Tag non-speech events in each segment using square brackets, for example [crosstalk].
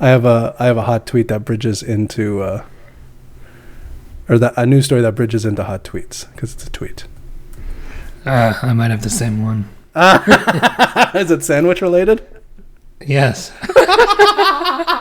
I have a I have a hot tweet that bridges into uh, or that a news story that bridges into hot tweets because it's a tweet. Uh, I might have the same one. [laughs] Is it sandwich related? Yes. [laughs]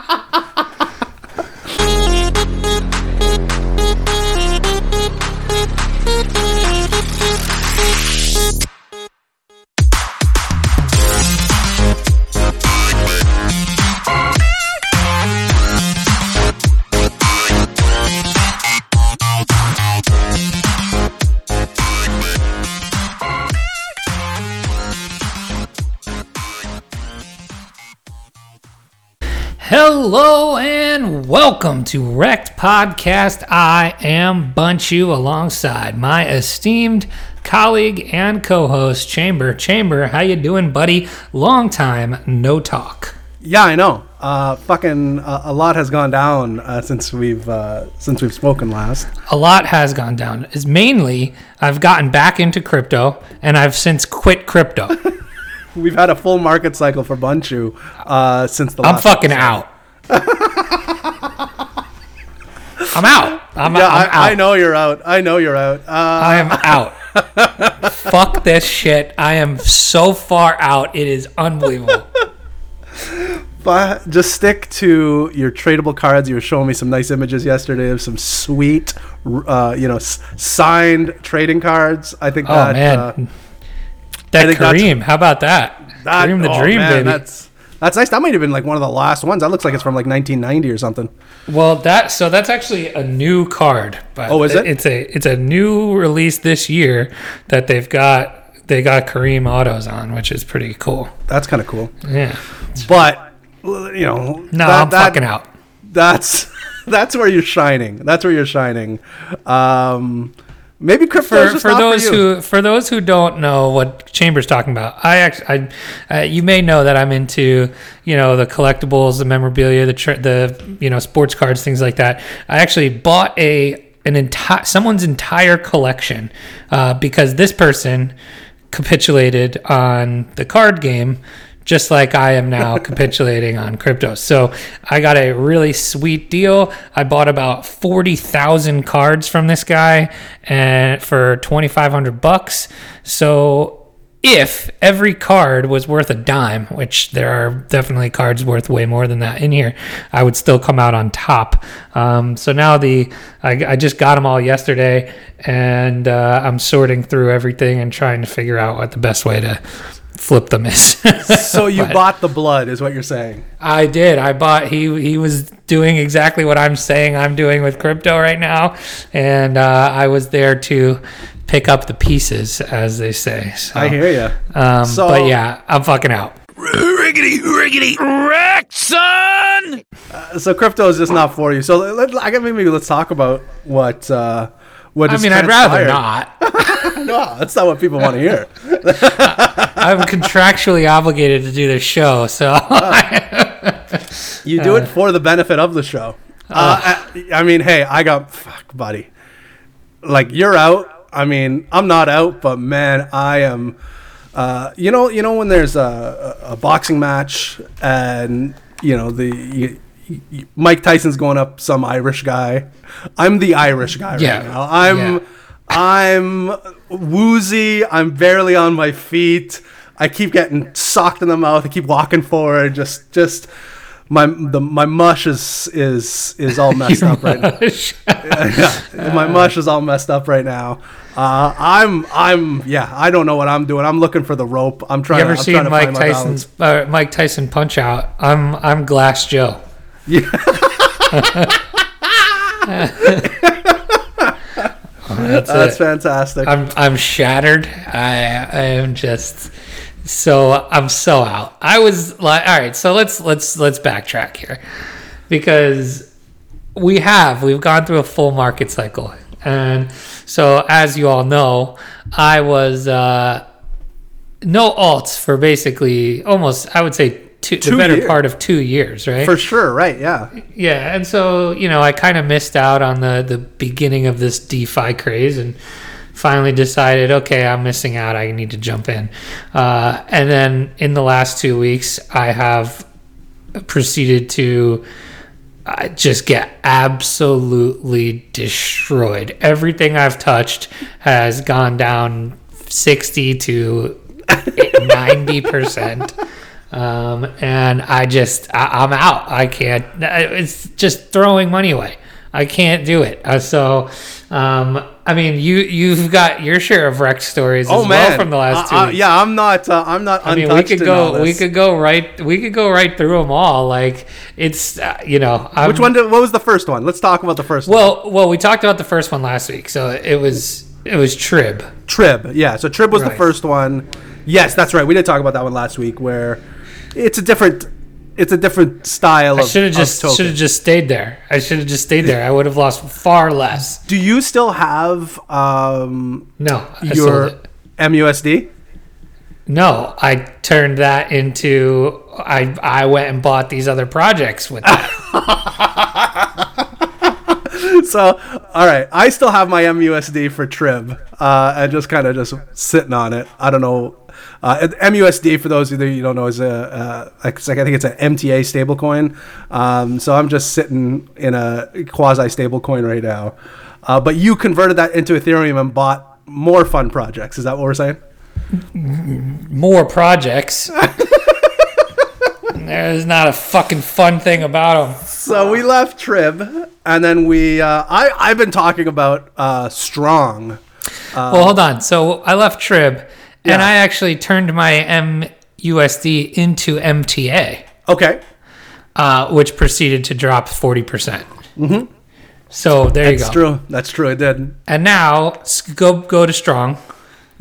Hello and welcome to Wrecked Podcast. I am Bunchu alongside my esteemed colleague and co-host Chamber. Chamber, how you doing, buddy? Long time no talk. Yeah, I know. Uh, fucking uh, a lot has gone down uh, since we've uh, since we've spoken last. A lot has gone down. Is mainly I've gotten back into crypto and I've since quit crypto. [laughs] We've had a full market cycle for Bunchu uh, since the last I'm fucking out. [laughs] I'm out. I'm, Yeah, I'm out. I, I know you're out. I know you're out. Uh, I am out. [laughs] Fuck this shit. I am so far out. It is unbelievable. but just stick to your tradable cards. You were showing me some nice images yesterday of some sweet, uh, you know, s- signed trading cards. I think Oh that. man, uh, that Kareem. How about that? that Kareem the oh, Dream, man, baby. That's that's nice. That might have been like one of the last ones. That looks like it's from like 1990 or something. Well, that so that's actually a new card. But Oh, is it? It's a it's a new release this year that they've got. They got Kareem autos on, which is pretty cool. That's kind of cool. Yeah. But you know, No, that- I'm that- fucking out. That's [laughs] that's where you're shining. That's where you're shining. Um, maybe crypto for, for those for who for those who don't know what Chambers talking about, I actually I uh, you may know that I'm into you know the collectibles, the memorabilia, the tr- the you know sports cards, things like that. I actually bought a an entire someone's entire collection uh, because this person capitulated on the card game just like I am now [laughs] capitulating on crypto. So I got a really sweet deal. I bought about 40,000 cards from this guy and for 2500 bucks. So if every card was worth a dime, which there are definitely cards worth way more than that in here, I would still come out on top. Um, so now the I, I just got them all yesterday, and uh, I'm sorting through everything and trying to figure out what the best way to flip them is. [laughs] So you But bought the blood, is what you're saying. I did. I bought. He he was doing exactly what I'm saying I'm doing with crypto right now, and uh, I was there to pick up the pieces, as they say. So, I hear you. Um, So- but yeah, I'm fucking out. Riggedy, riggedy, wrecked, son! So crypto is just not for you. So let, I guess maybe let's talk about what uh, what. I has mean, I'd rather not. [laughs] No, that's not what people want to hear. [laughs] I'm contractually obligated to do this show, so [laughs] You do it for the benefit of the show. Uh, I, I mean, hey, I got fuck, buddy. Like you're out. I mean, I'm not out, but man, I am. Uh, you know, you know when there's a, a, boxing match and you know the you, Mike Tyson's going up some Irish guy. I'm the Irish guy right Yeah. now. I'm Yeah. I'm woozy. I'm barely on my feet. I keep getting socked in the mouth. I keep walking forward. Just just my the my mush is is is all [laughs] messed up right now. Yeah, my mush is all messed up right now. Uh, I'm I'm yeah. I don't know what I'm doing. I'm looking for the rope. I'm trying. you ever to, I'm seen trying to Mike Tyson's uh, Mike Tyson Punch Out? I'm I'm Glass Joe. [laughs] balance. [laughs] [laughs] That's fantastic. I'm I'm shattered. I I am just so I'm so out. I was like, all right, so let's let's let's backtrack here because we have we've gone through a full market cycle, and so as you all know, I was uh, no alts for basically almost I would say two, Two the better years. part of two years, right? for sure. Right. Yeah. Yeah, and so you know, I kind of missed out on the the beginning of this DeFi craze, and finally decided, okay, I'm missing out. I need to jump in. Uh, and then in the last two weeks, I have proceeded to uh, just get absolutely destroyed. Everything I've touched has gone down 60 to 90%. [laughs] Um, and I just, I, I'm out. I can't, it's just throwing money away. I can't do it. Uh, so, um, I mean, you you've got your share of wrecked stories as Oh man, well from the last two. Uh, uh, yeah, I'm not. Uh, I'm not. I mean, we could go. We could go right. We could go right through them all. Like it's, uh, you know, I'm, Which one? Did, what was the first one? Let's talk about the first one. Well, well, we talked about the first one last week, so it was it was Trib. Trib. Yeah. So Trib was the first one. Yes, that's right. We did talk about that one last week, where it's a different. It's a different style I should have just should have just stayed there. I should have just stayed there. I would have lost far less. Do you still have um, No, I your. MUSD? No, I turned that into I I went and bought these other projects with that. [laughs] [laughs] so all right i still have my musd for trib uh, and just kind of just sitting on it. I don't know uh, musd for those of you that you don't know is a uh, it's like i think it's an mta stablecoin. Um, so i'm just sitting in a quasi stablecoin right now. Uh, but you converted that into ethereum and bought more fun projects. Is that what we're saying? More projects. [laughs] There's not a fucking fun thing about them. so we left trib and then we uh, I, i've been talking about uh, strong well, hold on. So I left Trib, and I actually turned my MUSD into MTA. okay uh, which proceeded to drop 40%. mm-hmm. So there you go. that's true that's true it did And now go go to Strong.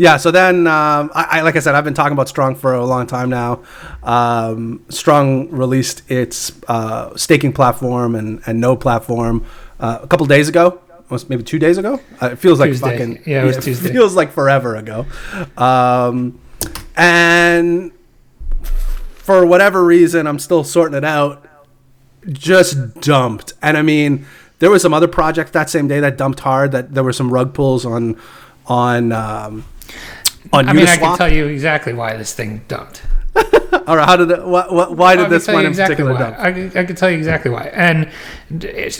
Yeah, so then, um, I, I like I said, I've been talking about Strong for a long time now. Um, Strong released its uh, staking platform and, and no platform uh, a couple days ago, maybe two days ago. Uh, it feels like Tuesday. fucking Yeah, it was [laughs] Tuesday. feels like forever ago. Um, and for whatever reason, I'm still sorting it out. Just dumped, and I mean, there was some other project that same day that dumped hard. That there were some rug pulls on on. Um, on I mean, I can tell you exactly why this thing dumped. [laughs] All right, how did wh- wh- why did this one in exactly particular dump? I, can- I can tell you exactly why. And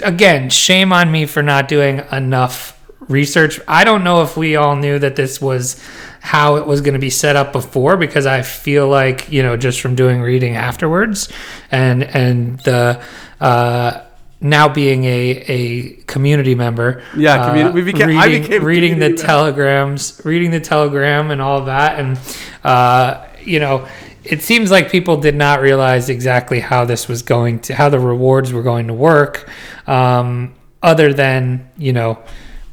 again, shame on me for not doing enough research. I don't know if we all knew that this was how it was going to be set up before because I feel like, you know, just from doing reading afterwards and and the uh now being a, a community member, Yeah, uh, communi- we became- I reading, became reading the member. telegrams, reading the telegram, and all that, and uh, you know, it seems like people did not realize exactly how this was going to, how the rewards were going to work, um, other than you know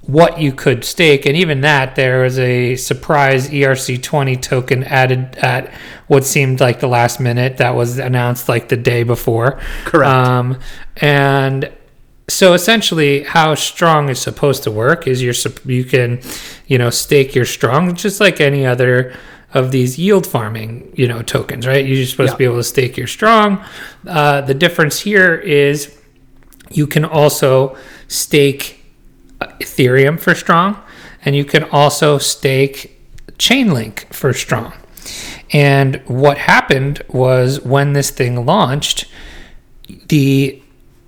what you could stake, and even that there was a surprise ERC twenty token added at what seemed like the last minute that was announced like the day before. Correct. Um, and so essentially how strong is supposed to work is you're you can you know stake your strong just like any other of these yield farming you know tokens right you're supposed Yeah. to be able to stake your strong uh, the difference here is you can also stake ethereum for strong and you can also stake chainlink for strong and what happened was when this thing launched the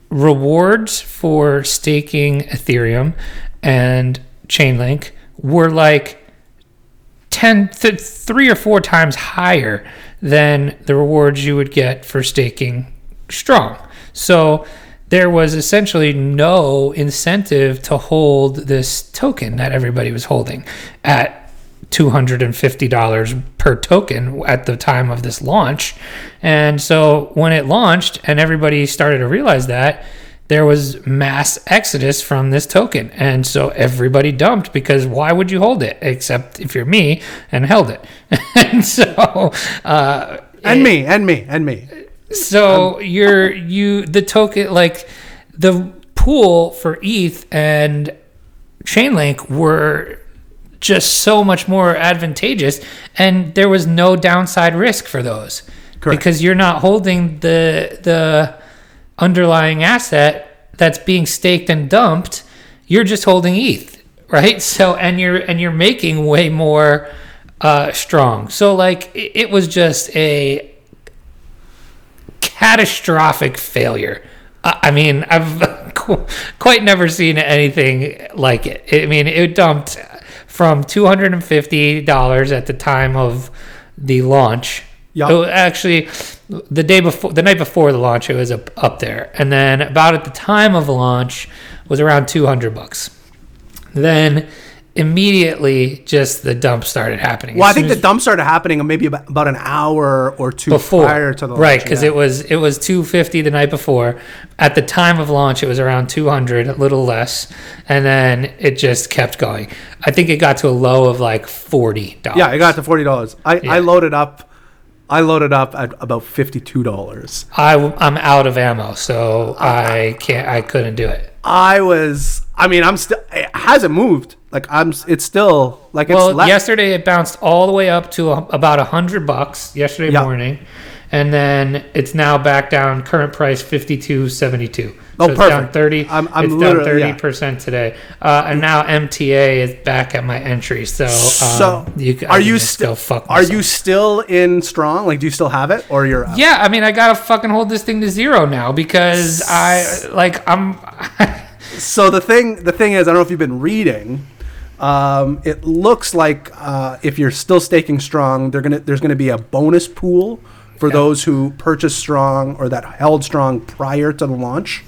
rewards for staking Ethereum and Chainlink were like 10 th- 3 or 4 times higher than the rewards you would get for staking strong. So there was essentially no incentive to hold this token that everybody was holding at $250 per token at the time of this launch. And so when it launched and everybody started to realize that, there was mass exodus from this token. And so everybody dumped because why would you hold it except if you're me and held it? [laughs] and so, uh, and me, and me, and me. So you're you the token like the pool for ETH and Chainlink were just so much more advantageous, and there was no downside risk for those Correct. because you're not holding the the underlying asset that's being staked and dumped. You're just holding ETH, right? So and you're and you're making way more uh, strong. So like it, it was just a catastrophic failure. I mean, I've [laughs] quite never seen anything like it. I mean, it dumped from two hundred and fifty dollars at the time of the launch. Yeah. Oh, actually, the day before, the night before the launch, it was up, up there, and then about at the time of the launch was around two hundred bucks. Then immediately, just the dump started happening. Well, As I think the dump started happening maybe about, about an hour or two before prior to the right because yeah. it was it was 250 the night before at the time of launch it was around 200 a little less and then it just kept going i think it got to a low of like 40 dollars Yeah, it got to forty dollars. I, Yeah. I loaded up. I loaded up at about fifty two dollars. I, i'm out of ammo so i can't i couldn't do it I was. I mean, I'm still. It hasn't moved. Like I'm. It's still like it's. well left. yesterday it bounced all the way up to a, about a hundred bucks yesterday Yeah. morning and then it's now back down current price 52.72 Oh, so it's down perfect. 30 I'm- I'm it's down literally- yeah. 30% today uh, and now mta is back at my entry so um, So you, are you just still? fuck Are you still in strong? Like, do you still have it, or you're? Out? yeah i mean i gotta fucking hold this thing to zero now because i like i'm [laughs] So the thing, the thing is, I don't know if you've been reading. Um, it looks like uh, if you're still staking strong, they're gonna there's gonna be a bonus pool for those who purchased strong or that held strong prior to the launch.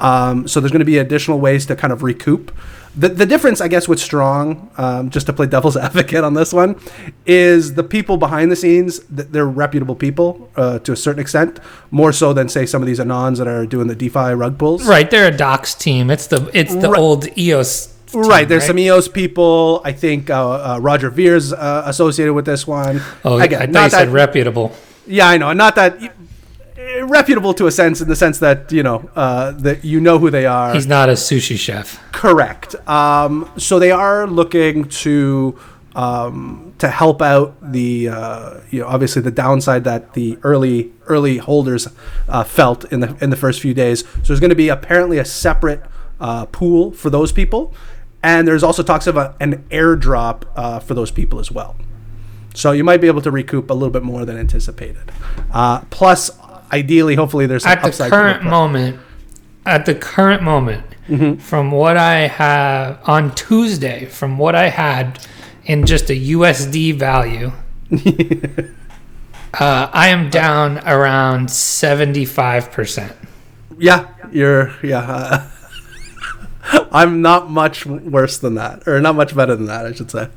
Um, so there's going to be additional ways to kind of recoup. The, the difference, I guess, with Strong, um, just to play devil's [laughs] advocate on this one, is the people behind the scenes. They're reputable people uh, to a certain extent, more so than say some of these anons that are doing the DeFi rug pulls. right they're a docs team it's the it's the Right. old eos team, Right, there's some EOS people. I think uh, uh, Roger Ver's uh, associated with this one. oh Again, i thought not you said reputable Yeah, I know. Not that eh, reputable to a sense, in the sense that you know uh, that you know who they are. he's not a sushi chef Correct. Um, so they are looking to um, to help out the uh, you know obviously the downside that the early early holders uh, felt in the in the first few days. So there's going to be apparently a separate uh, pool for those people, and there's also talks of a, an airdrop uh, for those people as well. So you might be able to recoup a little bit more than anticipated. Uh, plus, ideally, hopefully, there's some at the current price. moment at the current moment Mm-hmm. from what i have on tuesday from what i had in just a usd value [laughs] uh, i am down around 75% Yeah, you're yeah. I'm not much worse than that, or not much better than that, I should say.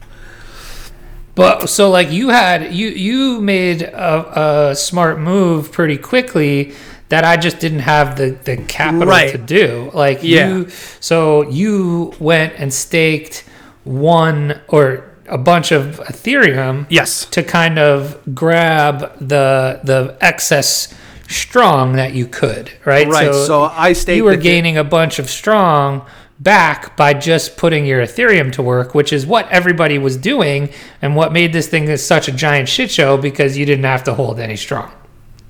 But so like you had you you made a, a smart move pretty quickly that I just didn't have the the capital Right. to do. Like Yeah. you so you went and staked one or a bunch of Ethereum Yes. to kind of grab the the excess strong that you could, right? Right. So, I staked. you were the- gaining a bunch of strong back by just putting your Ethereum to work, which is what everybody was doing and what made this thing such a giant shit show because you didn't have to hold any strong.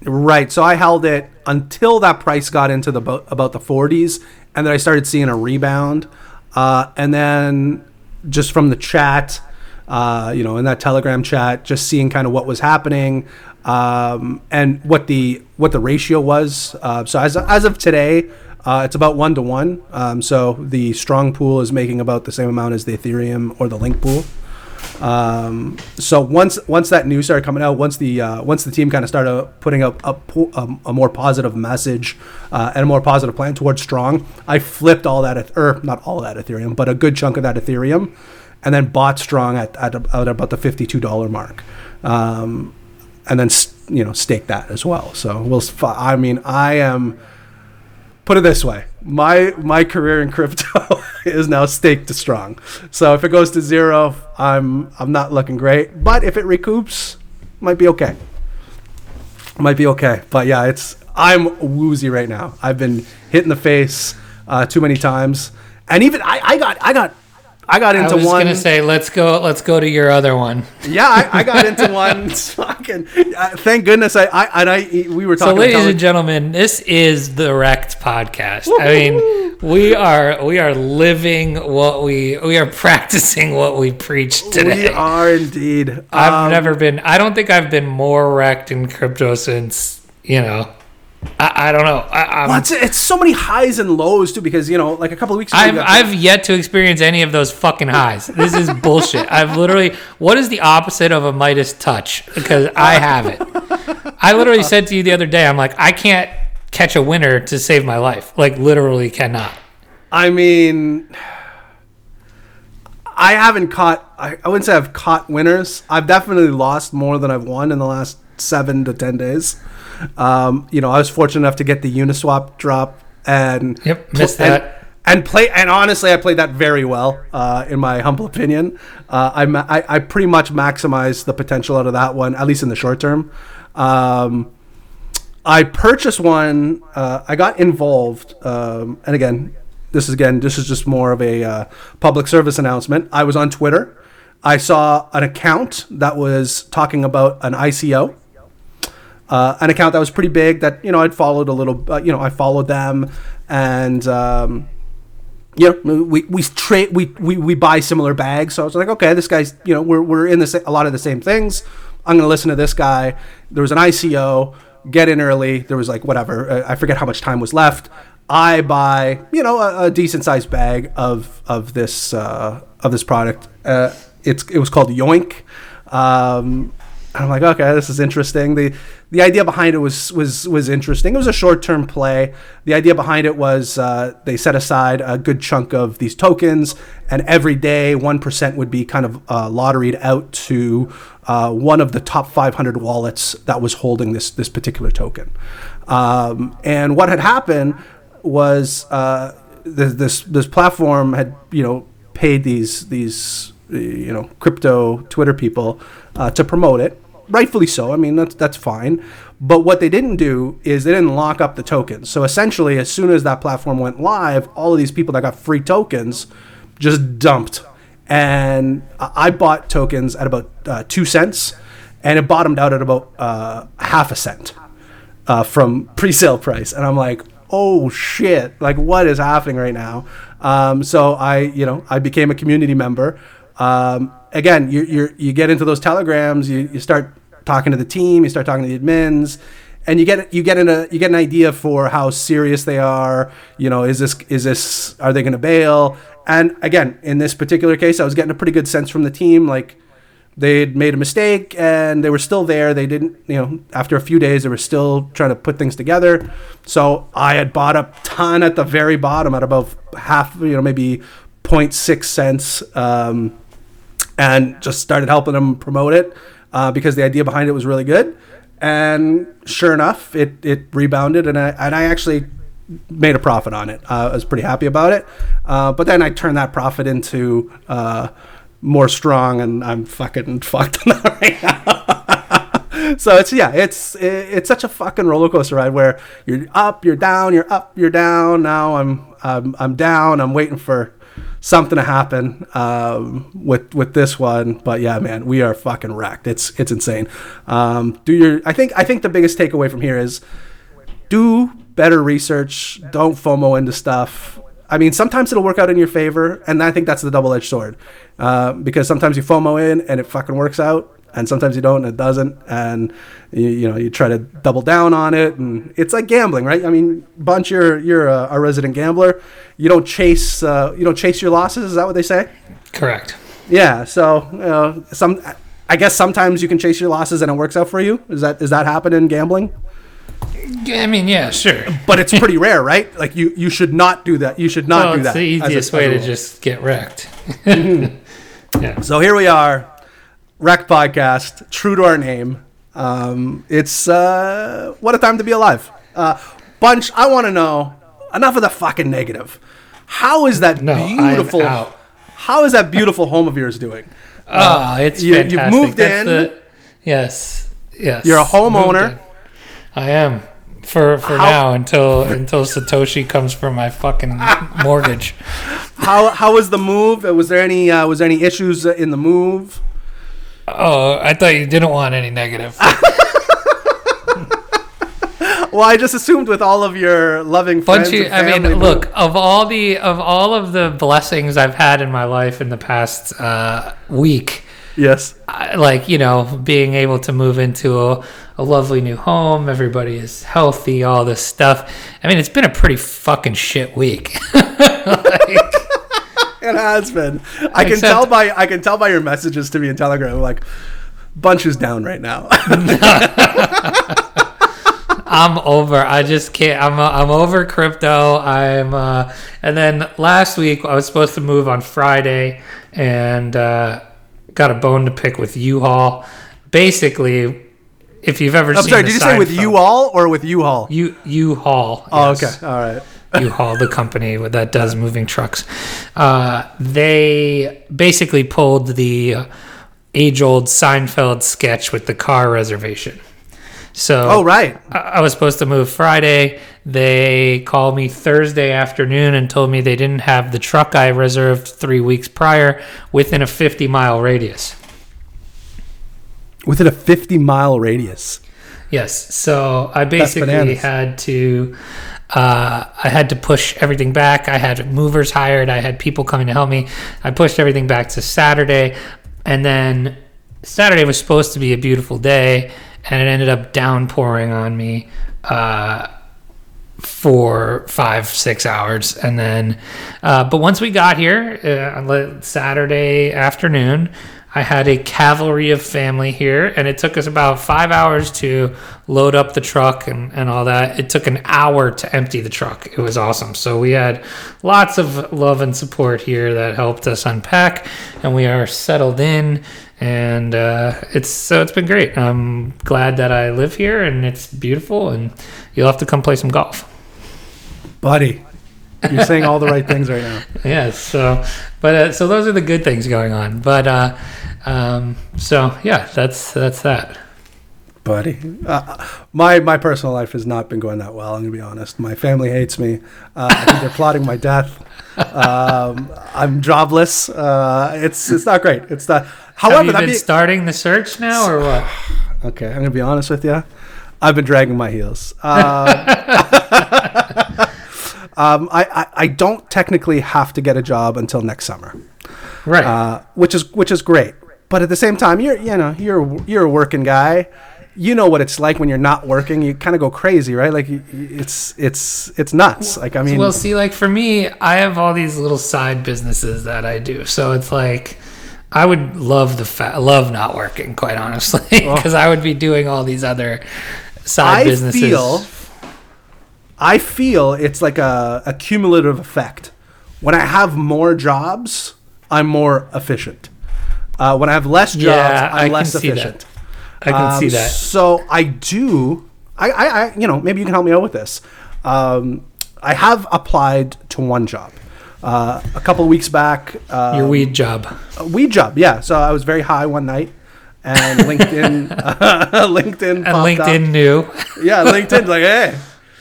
Right. So I held it until that price got into the bo- about the 40s, and then I started seeing a rebound. Uh, and then just from the chat, uh, you know, in that Telegram chat, just seeing kind of what was happening um, and what the what the ratio was. Uh, so as as of today, uh, it's about one to one. Um, so the strong pool is making about the same amount as the Ethereum or the Link pool. Um, so once once that news started coming out, once the uh, once the team kind of started putting up a, po- um, a more positive message uh, and a more positive plan towards strong, I flipped all that, or not all that Ethereum, but a good chunk of that Ethereum, and then bought strong at at, at about the fifty two dollar mark, um, and then you know stake that as well. So we'll. I mean, I am put it this way. My my career in crypto [laughs] is now staked to strong. So if it goes to zero i'm i'm not looking great. But if it recoups might be okay. Might be okay. But yeah it's i'm woozy right now. I've been hit in the face uh, too many times. And even i i got i got i got into one. I was one gonna say let's go let's go to your other one. [laughs] yeah I, I got into one [laughs] fucking uh, thank goodness i i and i we were So, talking ladies about and gentlemen, this is the Wrecked podcast. I mean, we are we are living what we we are [laughs] practicing what we preach today. we are indeed I've Um, never been. I don't think I've been more wrecked in crypto since you know, I, I don't know. I, Well, it's, it's so many highs and lows too because you know like a couple of weeks ago I've, I've yet to experience any of those fucking highs. This is bullshit. [laughs] I've literally, what is the opposite of a Midas touch? Because I have it. I literally said to you the other day, I'm like, I can't catch a winner to save my life. Like, literally cannot. I mean, I haven't caught. I, I wouldn't say I've caught winners. I've definitely lost more than I've won in the last seven to ten days. Um, you know, I was fortunate enough to get the Uniswap drop and Yep, missed and- that. And play and honestly, I played that very well, uh, in my humble opinion. Uh, I, ma- I I pretty much maximized the potential out of that one, at least in the short term. Um, I purchased one. Uh, I got involved, um, and again, this is again, this is just more of a uh, public service announcement. I was on Twitter. I saw an account that was talking about an ICO, uh, an account that was pretty big. That you know, I'd followed a little. Uh, you know, I followed them, and um, you know, we we trade we, we we buy similar bags. So I was like, okay, this guy's you know we're we're in the sa- a lot of the same things. I'm gonna listen to this guy. There was an ICO. Get in early. There was like whatever. uh, I forget how much time was left. I buy you know a, a decent sized bag of of this uh, of this product. Uh, it's it was called Yoink. Um, and I'm like, okay, this is interesting. the The idea behind it was was was interesting. It was a short term play. The idea behind it was uh, they set aside a good chunk of these tokens, and every day one percent would be kind of uh, lotteried out to uh, one of the top 500 wallets that was holding this this particular token. Um, and what had happened was uh, th- this this platform had you know paid these these you know crypto Twitter people uh, to promote it. Rightfully so. I mean that's that's fine. But what they didn't do is they didn't lock up the tokens. So essentially, as soon as that platform went live, all of these people that got free tokens just dumped. And I bought tokens at about uh, two cents, and it bottomed out at about uh, half a cent uh, from [laughs] pre-sale price, and I'm like, oh shit, like what is happening right now? Um, so I, you know, I became a community member. Um, again, you you you get into those telegrams, you, you start talking to the team, you start talking to the admins. And you get you get in a you get an idea for how serious they are. You know, is this is this are they going to bail? And again, in this particular case, I was getting a pretty good sense from the team. Like, they'd made a mistake and they were still there. They didn't, you know, after a few days, they were still trying to put things together. So I had bought a ton at the very bottom at about half, you know, maybe 0.6 cents um, and just started helping them promote it uh, because the idea behind it was really good. And sure enough, it, it rebounded and I, and I actually made a profit on it. Uh, I was pretty happy about it. Uh, but then I turned that profit into uh, more strong, and I'm fucking [laughs] fucked on that right now. [laughs] so it's yeah, it's it's such a fucking roller coaster ride where you're up, you're down, you're up, you're down. Now I'm I'm, I'm down. I'm waiting for something to happen um, with with this one. But yeah, man, we are fucking wrecked. It's it's insane. Um, do your I think I think the biggest takeaway from here is do better research. Don't FOMO into stuff. I mean, sometimes it'll work out in your favor, and I think that's the double-edged sword. Uh, because sometimes you FOMO in and it fucking works out, and sometimes you don't and it doesn't, and you, you know you try to double down on it, and it's like gambling, right? I mean, bunch, you're you're a, a resident gambler. You don't chase uh, you don't chase your losses. Is that what they say? Correct. Yeah. So you know, some I guess sometimes you can chase your losses and it works out for you. Is that is that happen in gambling? I mean, yeah, sure. but it's pretty rare, right? Like you, you should not do that. You should not Well, do it's that. the easiest way to just get wrecked. [laughs] yeah. So here we are, Wreck Podcast, true to our name. Um, it's uh, what a time to be alive. Uh, Bunch, I want to know. Enough of the fucking negative. How is that No, beautiful? How is that beautiful home of yours doing? Oh, it's you- you've moved That's in. the- yes. Yes. You're a homeowner. I am. For for How- now until until Satoshi comes for my fucking mortgage. [laughs] How how was the move? Was there any uh, was there any issues uh, in the move? Oh, I thought you didn't want any negative. [laughs] Well, I just assumed with all of your loving friends. Bunch of, and I mean, look of all the of all of the blessings I've had in my life in the past uh, week, Yes. I- like you know being able to move into a, a lovely new home everybody is healthy all this stuff i mean it's been a pretty fucking shit week [laughs] Like, It has been. I can Except- tell by I can tell by your messages to me in Telegram. Like, bunch is down right now. [laughs] i'm over i just can't i'm, I'm over crypto i'm uh and then last week i was supposed to move on friday and uh got a bone to pick with u-haul basically if you've ever I'm seen sorry. the Did you say with Seinfeld- you all or with you all? U U-Haul. Oh, okay. All right. U-Haul, the company that does moving trucks. Uh, they basically pulled the age-old Seinfeld sketch with the car reservation. So, Oh, right. I, I was supposed to move Friday. They called me Thursday afternoon and told me they didn't have the truck I reserved three weeks prior within a 50-mile radius. Within a 50 mile radius. Yes. So I basically had to uh, I had to push everything back. I had movers hired. I had people coming to help me. I pushed everything back to Saturday, and then Saturday was supposed to be a beautiful day, and it ended up downpouring on me. Uh, for five six hours and then uh, but once we got here uh, saturday afternoon i had a cavalry of family here and it took us about five hours to load up the truck and, and all that. It took an hour to empty the truck. It was awesome. So we had lots of love and support here that helped us unpack and we are settled in and uh, it's so it's been great. I'm glad that i live here and it's beautiful and you'll have to come play some golf. Buddy, you're saying all the right things right now. [laughs] yeah so but uh, so those are the good things going on but uh um so yeah that's that's that Buddy, uh, my my personal life has not been going that well. I'm gonna be honest. My family hates me. Uh, I think they're plotting my death. Um, I'm jobless. Uh, it's it's not great. It's not. have However, you that been be, starting the search now or what [sighs] okay. I'm gonna be honest with you. I've been dragging my heels. Um, [laughs] [laughs] um, I, I I don't technically have to get a job until next summer. right uh, which is which is great. But at the same time, you're you know you're you're a working guy. You know what it's like when you're not working. You kind of go crazy, right? Like it's it's it's nuts. Like I mean, well see like for me i have all these little side businesses that i do so it's like i would love the fa- love not working quite honestly [laughs] because i would be doing all these other side I businesses feel I feel it's like a, a cumulative effect. When I have more jobs, I'm more efficient. Uh, when I have less jobs, Yeah, I I'm can less see that. efficient. i can Um, see that So I do. I, I, I, you know, maybe you can help me out with this. Um, I have applied to one job uh, a couple of weeks back. Uh, your weed job weed job, yeah. So I was very high one night, and LinkedIn, [laughs] LinkedIn, and popped up. linkedin knew yeah, LinkedIn, like hey.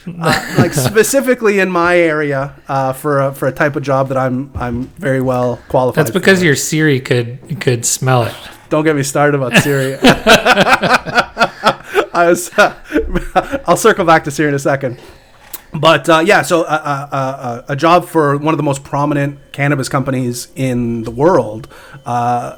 Uh, like specifically in my area uh, for a, for a type of job that I'm I'm very well qualified. that's because for. your siri could could smell it Don't get me started about Siri. [laughs] I was. I'll circle back to Siri in a second. But uh, yeah, so uh, uh, uh, a job for one of the most prominent cannabis companies in the world uh,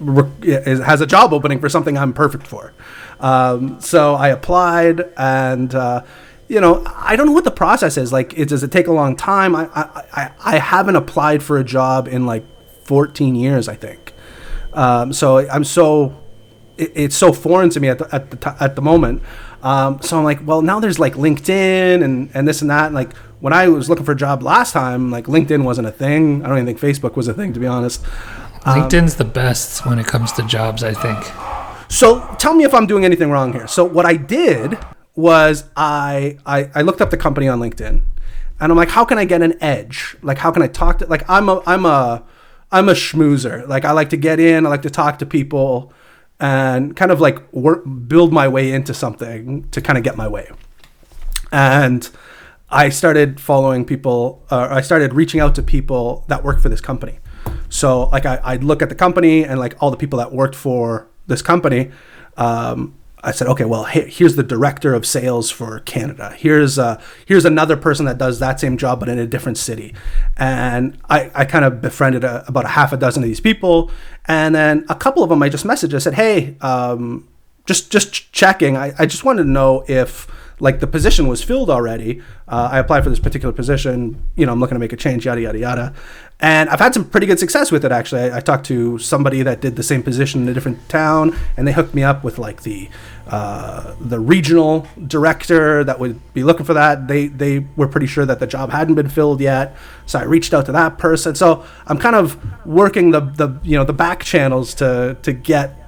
has a job opening for something I'm perfect for. Um, so I applied, and uh, you know, I don't know what the process is. Like, it, does it take a long time? I, I, I, I haven't applied for a job in like 14 years, I think. Um, so I'm so it, it's so foreign to me at the at the, ti- at the moment. Um, so I'm like, well, now there's like LinkedIn and and this and that. And like when I was looking for a job last time, like LinkedIn wasn't a thing. I don't even think Facebook was a thing, to be honest. Um, LinkedIn's the best when it comes to jobs, I think. So tell me if I'm doing anything wrong here. So what I did was I, I I looked up the company on LinkedIn, and I'm like, how can I get an edge? Like, how can I talk to? Like, I'm a I'm a I'm a schmoozer. Like, I like to get in. I like to talk to people, and kind of like work build my way into something to kind of get my way. And I started following people. Uh, I started reaching out to people that work for this company. So like I, I'd look at the company and like all the people that worked for this company, um, I said, okay, well, he- here's the director of sales for Canada. Here's uh, here's another person that does that same job, but in a different city. And I, I kind of befriended a, about a half a dozen of these people, and then a couple of them I just messaged. I said, hey, um, just just checking. I, I just wanted to know if like the position was filled already. Uh, I applied for this particular position. You know, I'm looking to make a change. Yada yada yada. And I've had some pretty good success with it. Actually, I, I talked to somebody that did the same position in a different town, and they hooked me up with like the uh, the regional director that would be looking for that. They they were pretty sure that the job hadn't been filled yet, so I reached out to that person. So I'm kind of working the the you know the back channels to to get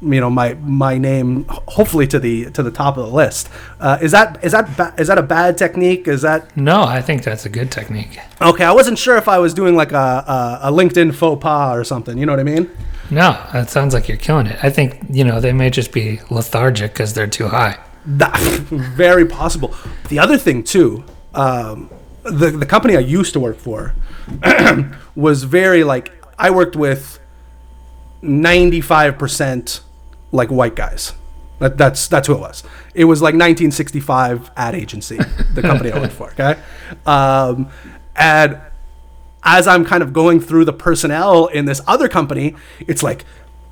you know my my name hopefully to the to the top of the list. Uh, is that is that ba- is that a bad technique? Is that No, I think that's a good technique. okay? I wasn't sure if I was doing like a a, a LinkedIn faux pas or something. You know what I mean? No, that sounds like you're killing it. I think you know they may just be lethargic because they're too high. That [laughs] very possible. The other thing too, um, the the company I used to work for [clears throat] was very like I worked with ninety five percent like white guys. That, that's that's who it was. It was like 1965 ad agency, the company I worked for. Okay, um, and as I'm kind of going through the personnel in this other company, it's like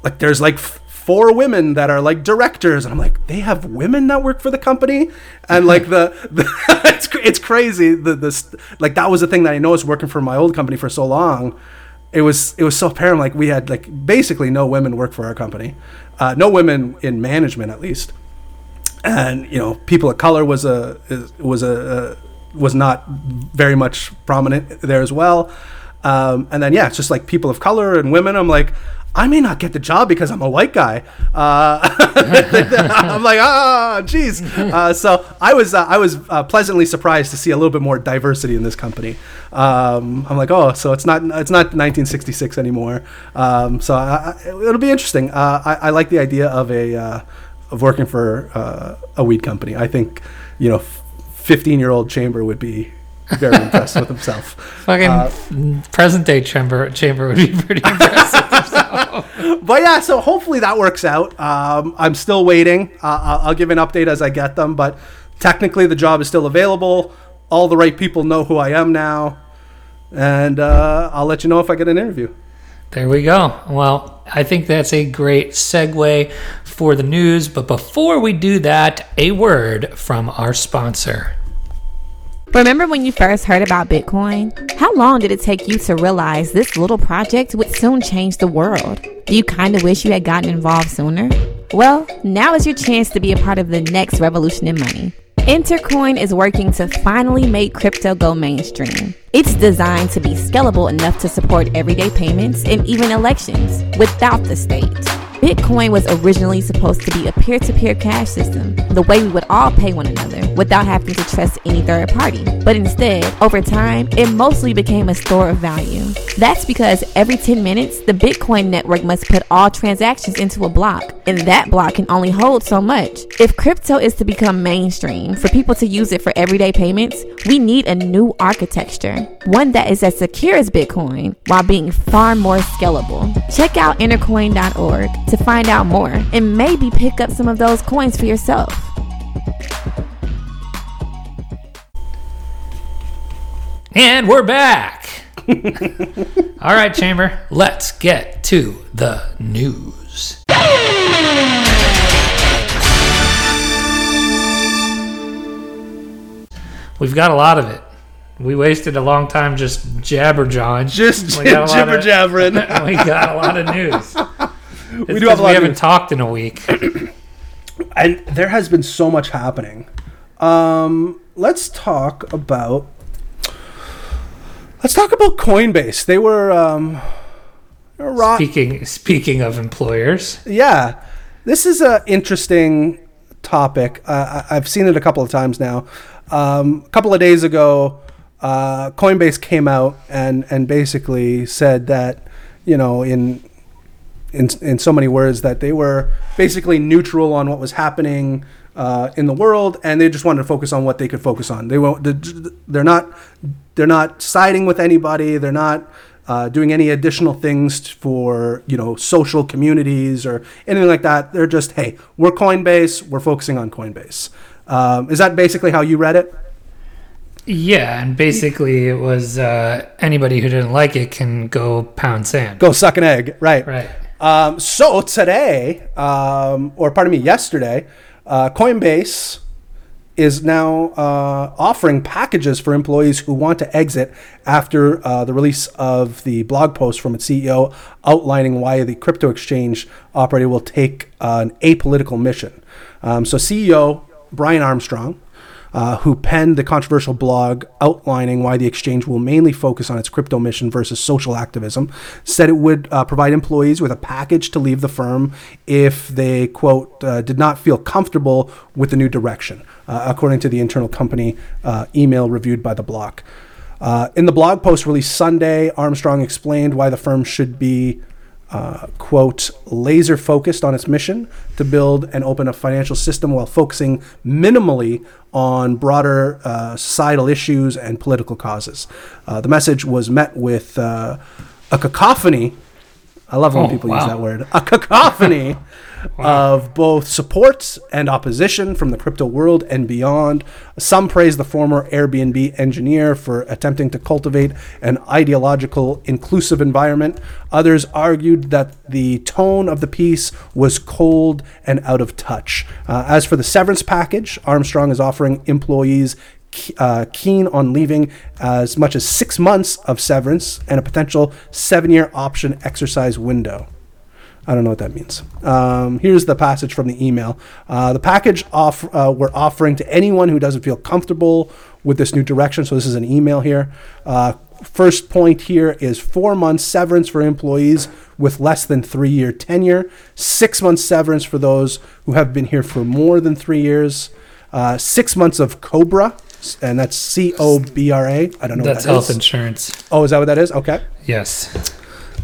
like there's like f- four women that are like directors, and I'm like, they have women that work for the company, and like the, the [laughs] it's it's crazy. The this like that was the thing that I noticed working for my old company for so long. It was it was so apparent like we had like basically no women work for our company, uh, no women in management at least. And you know people of color was a was a uh, was not very much prominent there as well. Um, and then yeah it's just like people of color and women. I'm like i may not get the job because i'm a white guy. Uh, [laughs] i'm like ah jeez. Uh, so i was uh, i was uh, pleasantly surprised to see a little bit more diversity in this company. Um, i'm like oh so it's not it's not 1966 anymore. Um, so I, I, it'll be interesting. Uh, I, I like the idea of a uh, of working for a weed company. I think, you know, fifteen year old Chamber would be very impressed with himself. Fucking Uh, present day chamber chamber would be pretty impressive. [laughs] But yeah, so hopefully that works out. Um, I'm still waiting. Uh, I'll, I'll give an update as I get them, but technically the job is still available. All the right people know who I am now, and uh, I'll let you know if I get an interview. There we go. Well, I think that's a great segue for the news. But before we do that, a word from our sponsor. Remember when you first heard about Bitcoin? How long did it take you to realize this little project would soon change the world? Do you kind of wish you had gotten involved sooner? Well, now is your chance to be a part of the next revolution in money. Intercoin is working to finally make crypto go mainstream. It's designed to be scalable enough to support everyday payments and even elections without the state. Bitcoin was originally supposed to be a peer to peer cash system, the way we would all pay one another without having to trust any third party. But instead, over time, it mostly became a store of value. That's because every 10 minutes, the Bitcoin network must put all transactions into a block, and that block can only hold so much. If crypto is to become mainstream, for people to use it for everyday payments, we need a new architecture, one that is as secure as Bitcoin while being far more scalable. Check out intercoin.org to find out more and maybe pick up some of those coins for yourself. And we're back. [laughs] All right, Chamber, let's get to the news. We've got a lot of it. We wasted a long time just jabber jawing. Just We got a lot jibber of- jabbering. [laughs] we got a lot of news. [laughs] we do have a we lot of haven't news. talked in a week. [clears throat] and there has been so much happening. Um, let's talk about let's talk about Coinbase. They were um, they were rock- Speaking speaking of employers, yeah. This is an interesting topic. Uh, I- I've seen it a couple of times now. Um, a couple of days ago, uh, Coinbase came out and and basically said that you know in in in so many words that they were basically neutral on what was happening uh, in the world, and they just wanted to focus on what they could focus on. They won't. They're not. They're not siding with anybody. They're not uh, doing any additional things for you know social communities or anything like that. They're just hey, we're Coinbase. We're focusing on Coinbase. Um, is that basically how you read it? Yeah, and basically it was uh, anybody who didn't like it can go pound sand. Go suck an egg, right? Right. Um, so today, um, or pardon me, yesterday, uh, Coinbase is now uh, offering packages for employees who want to exit after uh, the release of the blog post from its CEO outlining why the crypto exchange operator will take an apolitical mission. Um, so, CEO Brian Armstrong uh, who penned the controversial blog outlining why the exchange will mainly focus on its crypto mission versus social activism, said it would uh, provide employees with a package to leave the firm if they, quote, uh, did not feel comfortable with the new direction, uh, according to the internal company uh, email reviewed by the block. Uh, in the blog post released Sunday, Armstrong explained why the firm should be uh, quote, laser focused on its mission to build and open a financial system while focusing minimally on broader uh, societal issues and political causes. Uh, the message was met with uh, a cacophony. I love when Oh, people use that word. A cacophony [laughs] of both support and opposition from the crypto world and beyond. Some praise the former Airbnb engineer for attempting to cultivate an ideological, inclusive environment. Others argued that the tone of the piece was cold and out of touch. Uh, as for the severance package, Armstrong is offering employees uh, keen on leaving as much as six months of severance and a potential seven year option exercise window. I don't know what that means. Um, here's the passage from the email. Uh, the package off, uh, we're offering to anyone who doesn't feel comfortable with this new direction. So this is an email here. Uh, first point here is four months severance for employees with less than three year tenure, six months severance for those who have been here for more than three years, uh, six months of Cobra, and that's C O B R A. I don't know what That's that health is. insurance. Oh, is that what that is? Okay. Yes.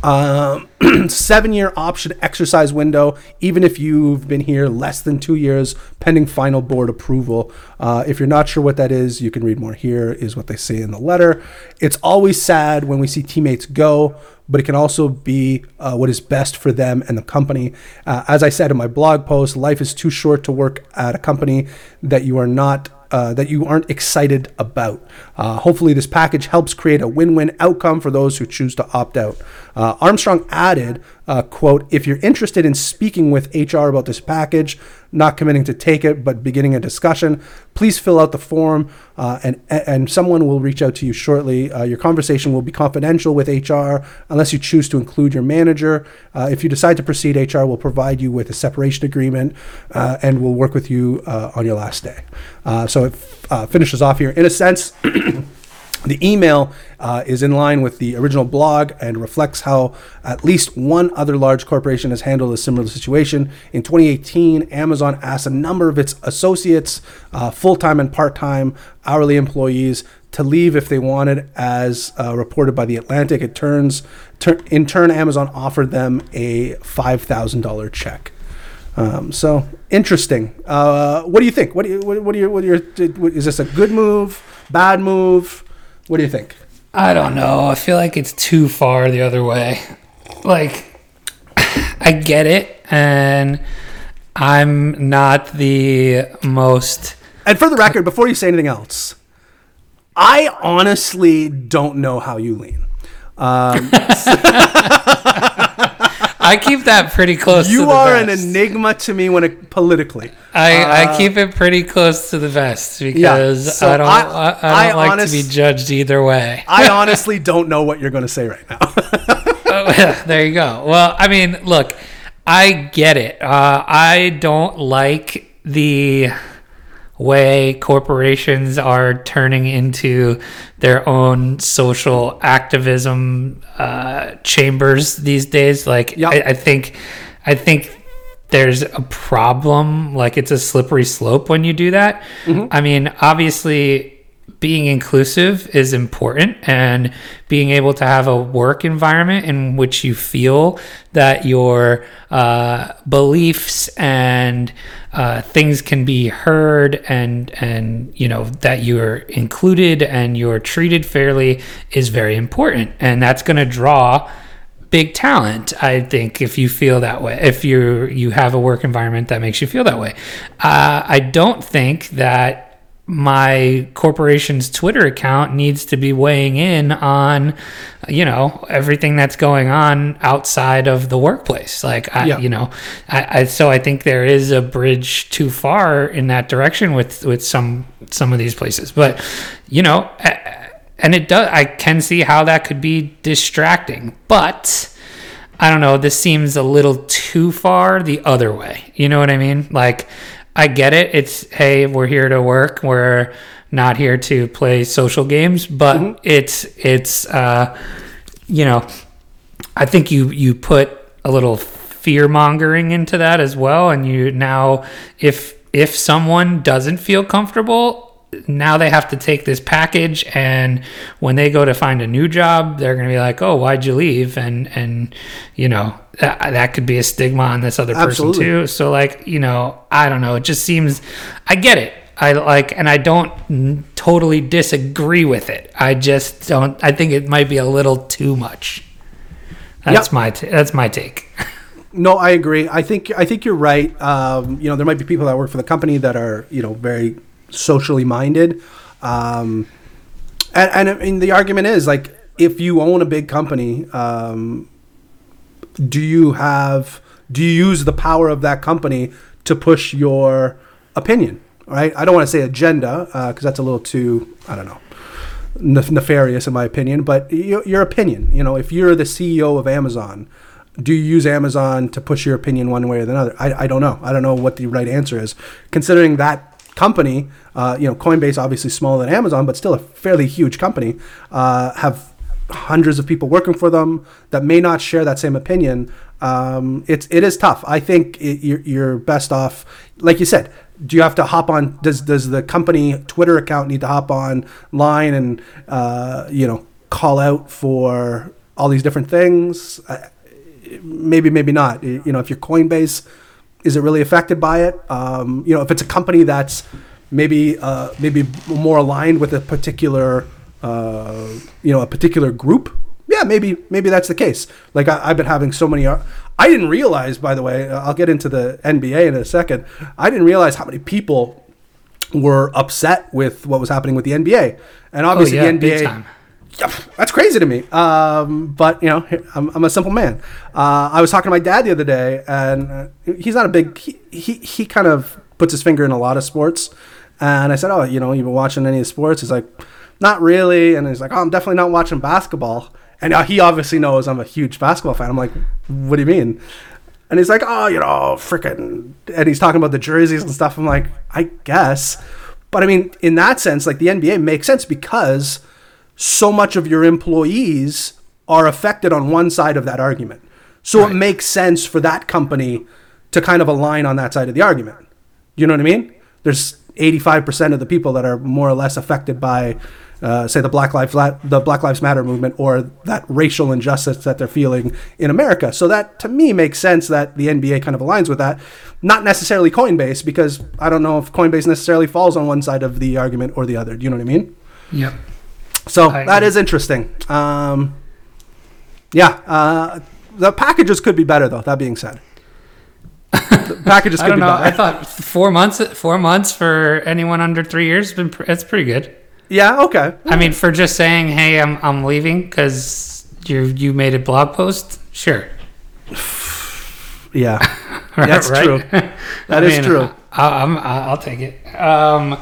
Um, [clears throat] seven year option exercise window, even if you've been here less than two years, pending final board approval. Uh, if you're not sure what that is, you can read more here, is what they say in the letter. It's always sad when we see teammates go, but it can also be uh, what is best for them and the company. Uh, as I said in my blog post, life is too short to work at a company that you are not uh, that you aren't excited about. Uh, hopefully, this package helps create a win-win outcome for those who choose to opt out. Uh, Armstrong added, uh, "quote If you're interested in speaking with HR about this package, not committing to take it but beginning a discussion, please fill out the form, uh, and and someone will reach out to you shortly. Uh, your conversation will be confidential with HR unless you choose to include your manager. Uh, if you decide to proceed, HR will provide you with a separation agreement uh, and will work with you uh, on your last day. So it uh, finishes off here. In a sense, [clears throat] the email uh, is in line with the original blog and reflects how at least one other large corporation has handled a similar situation. In 2018, Amazon asked a number of its associates, uh, full time and part time hourly employees, to leave if they wanted, as uh, reported by The Atlantic. It turns, tur- in turn, Amazon offered them a $5,000 check. Um, so interesting. Uh, what do you think? What do you, what, what do you, what is this a good move, bad move? What do you think? I don't know. I feel like it's too far the other way. Like, [sighs] I get it, and I'm not the most. And for the record, before you say anything else, I honestly don't know how you lean. Um, [laughs] [laughs] I keep that pretty close. to you the are an vest. enigma to me when it politically. I, Uh, I keep it pretty close to the vest because so I don't I- I, I, I don't like honest- to be judged either way. I honestly don't know what you're going to say right now. [laughs] Oh, there you go. Well, I mean, look, I get it. Uh, I don't like the way corporations are turning into their own social activism uh, chambers these days. Like, Yep. I, I think, I think there's a problem. Like, it's a slippery slope when you do that. I mean, obviously, being inclusive is important and being able to have a work environment in which you feel that your uh, beliefs and uh, things can be heard and and you know that you're included and you're treated fairly is very important. And that's going to draw big talent i think if you feel that way. If you you have a work environment that makes you feel that way. Uh, i don't think that my corporation's Twitter account needs to be weighing in on, you know, everything that's going on outside of the workplace. Like, I, Yeah. you know, I, I so I think there is a bridge too far in that direction with with some some of these places. But you know, and it does. I can see how that could be distracting, but. I don't know. This seems a little too far the other way. You know what I mean? Like, I get it. It's, hey, we're here to work. We're not here to play social games, but it's, it's, uh, you know, I think you, you put a little fear mongering into that as well. And you now, if, if someone doesn't feel comfortable, now they have to take this package and when they go to find a new job they're going to be like oh why'd you leave and and you know that, that could be a stigma on this other person Absolutely. too so like you know i don't know it just seems i get it i like and i don't totally disagree with it i just don't i think it might be a little too much that's Yep. my t- that's my take No, I agree. I think I think you're right. Um, you know, there might be people that work for the company that are you know very socially minded, um, and, and I mean the argument is like if you own a big company, um, do you have do you use the power of that company to push your opinion? Right. I don't want to say agenda because that's a little too I don't know nef- nefarious in my opinion, but your, your opinion. You know, if you're the CEO of Amazon, do you use Amazon to push your opinion one way or the other? I, I don't know. I don't know what the right answer is. Considering that company, uh, you know, Coinbase obviously smaller than Amazon, but still a fairly huge company, uh, have hundreds of people working for them that may not share that same opinion. Um, it's it is tough. I think it, you're, you're best off, like you said. Do you have to hop on? Does does the company Twitter account need to hop on line and uh, you know call out for all these different things? I, maybe maybe not you know if you're coinbase is it really affected by it? Um, you know if it's a company that's maybe uh, maybe more aligned with a particular uh, you know a particular group yeah maybe maybe that's the case. Like I, i've been having so many ar- i didn't realize by the way i'll get into the nba in a second. I didn't realize how many people were upset with what was happening with the nba and obviously Oh, yeah, the nba that's crazy to me. Um, but you know, I'm, I'm a simple man. Uh, I was talking to my dad the other day, and uh, he's not a big. He, he he kind of puts his finger in a lot of sports, and I said, "Oh, you know, you've been watching any of the sports?" He's like, "Not really," and he's like, "Oh, I'm definitely not watching basketball." And now he obviously knows I'm a huge basketball fan. I'm like, "What do you mean?" And he's like, "Oh, you know, freaking," and he's talking about the jerseys and stuff. I'm like, "I guess," but I mean, in that sense, like the NBA makes sense because so much of your employees are affected on one side of that argument. So it makes sense for that company to kind of align on that side of the argument. You know what I mean? There's 85% of the people that are more or less affected by, uh, say, the Black Lives the Black Lives Matter movement or that racial injustice that they're feeling in America. So that to me makes sense that the NBA kind of aligns with that. Not necessarily Coinbase because I don't know if Coinbase necessarily falls on one side of the argument or the other. Do you know what I mean? yep So I that agree. is interesting. Um, yeah, uh, the packages could be better though. That being said, the [laughs] packages I could don't be know. I thought four months. Four months for anyone under three years. has Been pr- it's pretty good. yeah, okay. I mean, for just saying, "Hey, I'm I'm leaving" because you you made a blog post. Sure, [sighs] Yeah, [laughs] that's true. [laughs] That is true. I, I'm, I'll take it. Um.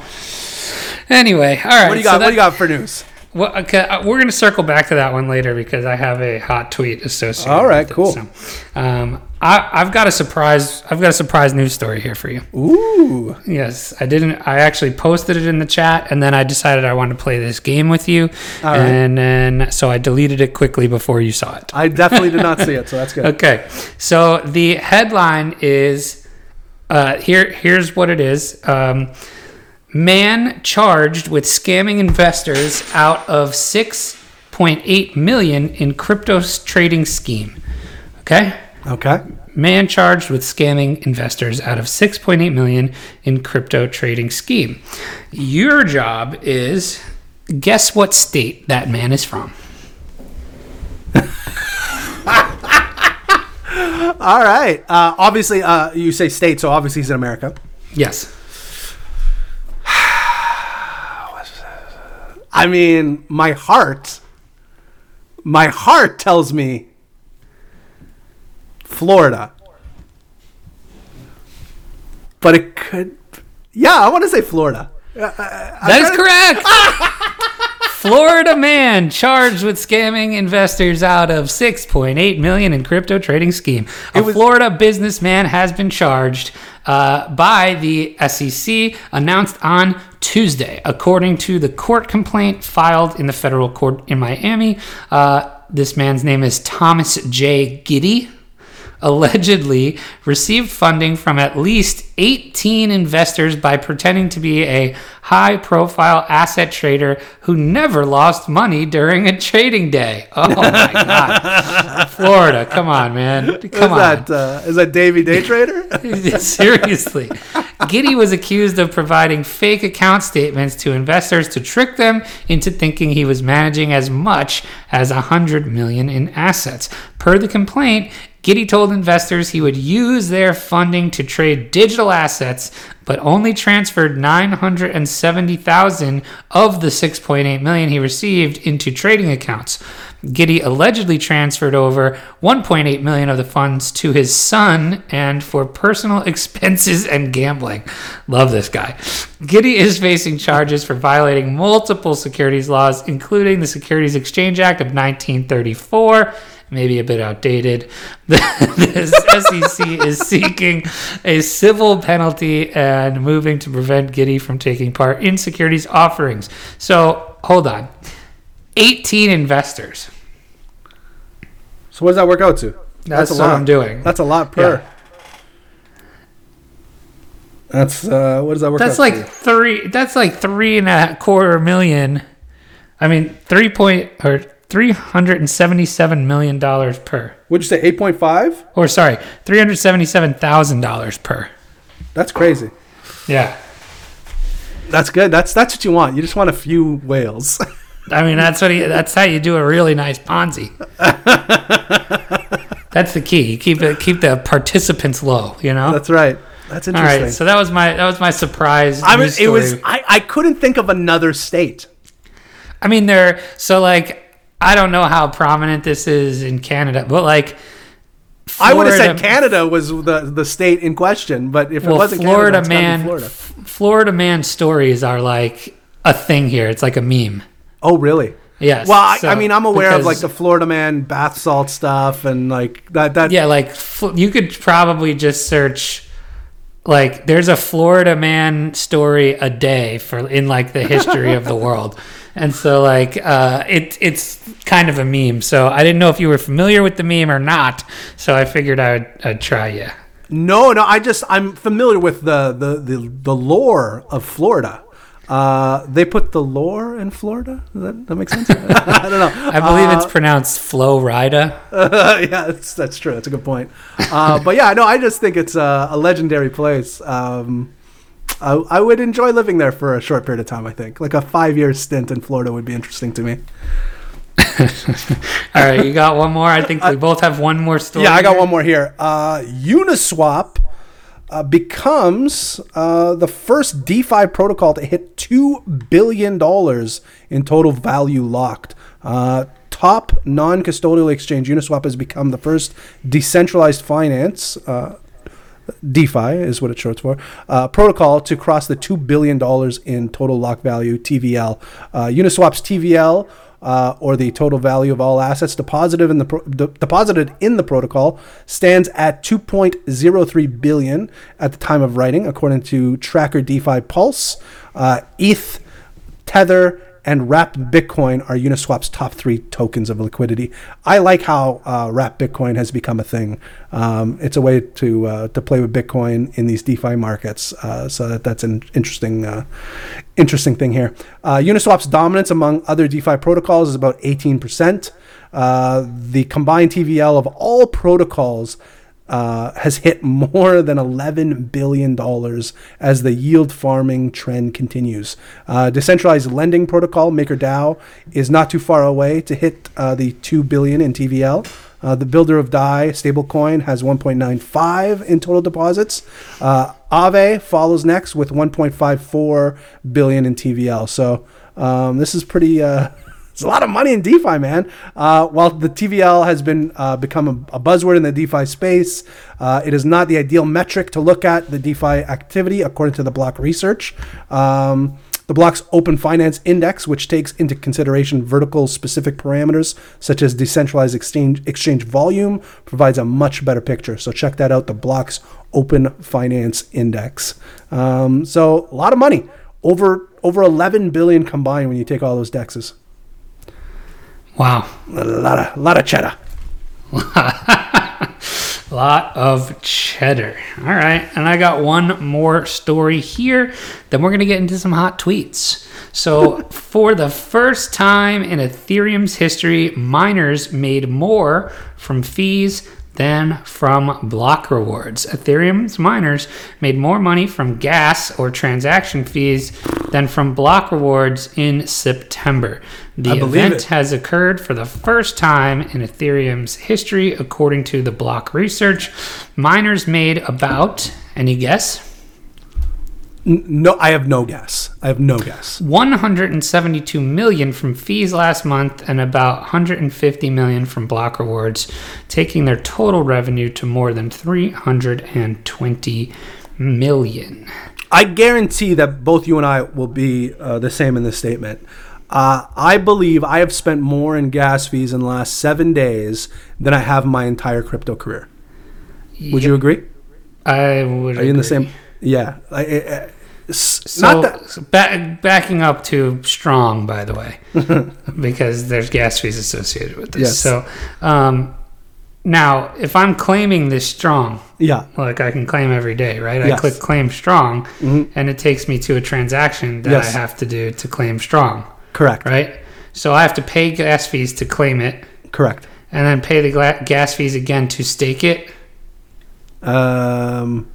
Anyway, all right. What do you so got? that- what do you got for news? Well, okay, uh, we're going to circle back to that one later because I have a hot tweet associated. All right, cool. So, um, I, I've got a surprise. I've got a surprise news story here for you. Ooh, Yes, I didn't. I actually posted it in the chat, and then I decided I wanted to play this game with you, All right. and then so I deleted it quickly before you saw it. I definitely did not [laughs] see it, so that's good. Okay, so the headline is uh, here. Here's what it is. Um, Man charged with scamming investors out of 6.8 million in crypto trading scheme. Okay? Okay. Man charged with scamming investors out of 6.8 million in crypto trading scheme. Your job is guess what state that man is from. [laughs] All right. Uh, obviously, uh, you say state, so obviously he's in America. Yes. I mean, my heart, my heart tells me Florida. But it could, yeah, I want to say Florida. That is correct. [laughs] Florida man charged with scamming investors out of 6.8 million in crypto trading scheme. A was- Florida businessman has been charged uh, by the SEC, announced on Tuesday, according to the court complaint filed in the federal court in Miami. Uh, this man's name is Thomas J. Giddy allegedly received funding from at least 18 investors by pretending to be a high profile asset trader who never lost money during a trading day. Oh my God. [laughs] Florida, come on, man. Come is on. that uh, is that Davey Day Trader? [laughs] Seriously. Giddy was accused of providing fake account statements to investors to trick them into thinking he was managing as much as 100 million in assets. Per the complaint, Giddy told investors he would use their funding to trade digital assets, but only transferred 970,000 of the 6.8 million he received into trading accounts. Giddy allegedly transferred over 1.8 million of the funds to his son and for personal [laughs] expenses and gambling. Love this guy. Giddy is facing charges for violating multiple securities laws, including the Securities Exchange Act of 1934 maybe a bit outdated. [laughs] The SEC is seeking a civil penalty and moving to prevent Giddy from taking part in securities offerings. So hold on. 18 investors. So what does that work out to? That's, a what lot. I'm doing. That's a lot per. Yeah. That's uh, what does that work That's out like to? three. That's like three and a quarter million. I mean, three point or three hundred and seventy-seven million dollars per. Would you say eight point five? Or sorry, three hundred seventy-seven thousand dollars per. That's crazy. Yeah. That's good. That's that's what you want. You just want a few whales. [laughs] I mean, that's what he, that's how you do a really nice Ponzi. [laughs] that's the key. You keep it, keep the participants low. You know. that's right. That's interesting. right. So that was my that was my surprise. I news it was. I, I couldn't think of another state. I mean, they're so like I don't know how prominent this is in Canada, but like I would have said Canada was the the state in question, but if it wasn't Florida Canada, it's man, Florida. F- Florida man stories are like a thing here. It's like a meme. Oh, really? Yes. Well, I, so- I mean, I'm aware of like the Florida man bath salt stuff and like that. That yeah, like fl- you could probably just search like there's a Florida man story a day for in like the history of the world. [laughs] And so like uh it it's kind of a meme. So I didn't know if you were familiar with the meme or not. So I figured I would I'd try you. No, no. I just I'm familiar with the the the, the lore of Florida. Uh, they put the lore in Florida. Does that, that makes sense? [laughs] I don't know. I believe it's pronounced Flo Rida. [laughs] yeah, that's, that's true. That's a good point. Uh, but yeah, no, I just think it's a, a legendary place. Um, I, I would enjoy living there for a short period of time. I think like a five year stint in Florida would be interesting to me. [laughs] All right, you got one more. I think we both have one more story. Yeah, I got here. one more here. Uh, Uniswap uh, becomes uh, the first DeFi protocol to hit two billion dollars in total value locked. Uh, top non-custodial exchange, Uniswap has become the first decentralized finance. Uh, DeFi is what it shorts for. Uh, protocol to cross the two billion dollars in total lock value (TVL). Uh, Uniswap's TVL, uh, or the total value of all assets deposited in the pro- de- deposited in the protocol, stands at 2.03 billion at the time of writing, according to Tracker DeFi Pulse. Uh, ETH, Tether, and Wrap Bitcoin are Uniswap's top three tokens of liquidity. I like how uh, Wrap Bitcoin has become a thing. Um, it's a way to uh, to play with Bitcoin in these DeFi markets. Uh, so that, that's an interesting uh, interesting thing here. Uh, Uniswap's dominance among other DeFi protocols is about 18%. Uh, the combined TVL of all protocols uh, has hit more than $11 billion as the yield farming trend continues. Uh, decentralized lending protocol, MakerDAO, is not too far away to hit uh, the 2 billion in TVL. Uh, the builder of DAI stablecoin has 1.95 in total deposits. Uh, Aave follows next with 1.54 billion in TVL. So um, this is pretty. [laughs] It's a lot of money in DeFi, man. Uh, while the TVL has been uh, become a, a, buzzword in the DeFi space, uh, it is not the ideal metric to look at the DeFi activity, according to the Block Research. Um, the Block's Open Finance Index, which takes into consideration vertical specific parameters such as decentralized exchange, exchange volume, provides a much better picture. So check that out, the Block's Open Finance Index. Um, so a lot of money, over over 11 billion combined when you take all those dexes. Wow, a lot of a lot of cheddar. [laughs] lot of cheddar. All right, and I got one more story here. Then we're gonna get into some hot tweets. So, [laughs] for the first time in Ethereum's history, miners made more from fees than from block rewards. Ethereum's miners made more money from gas or transaction fees than from block rewards in September. The event it. has occurred for the first time in Ethereum's history, according to the block research. Miners made about, any guess? No, I have no guess. I have no guess. 172 million from fees last month and about 150 million from block rewards, taking their total revenue to more than 320 million. I guarantee that both you and I will be uh, the same in this statement. Uh, I believe I have spent more in gas fees in the last seven days than I have my entire crypto career. Would yep. you agree? I would. Are you in the same? Yeah. I, so, that, back, backing up to strong, by the way, [laughs] because there's gas fees associated with this. Yes. So, um, now if I'm claiming this strong, yeah, like I can claim every day, right? Yes. I click claim strong, mm-hmm. and it takes me to a transaction that yes. I have to do to claim strong. Correct. Right. So I have to pay gas fees to claim it. Correct. And then pay the gas fees again to stake it. Um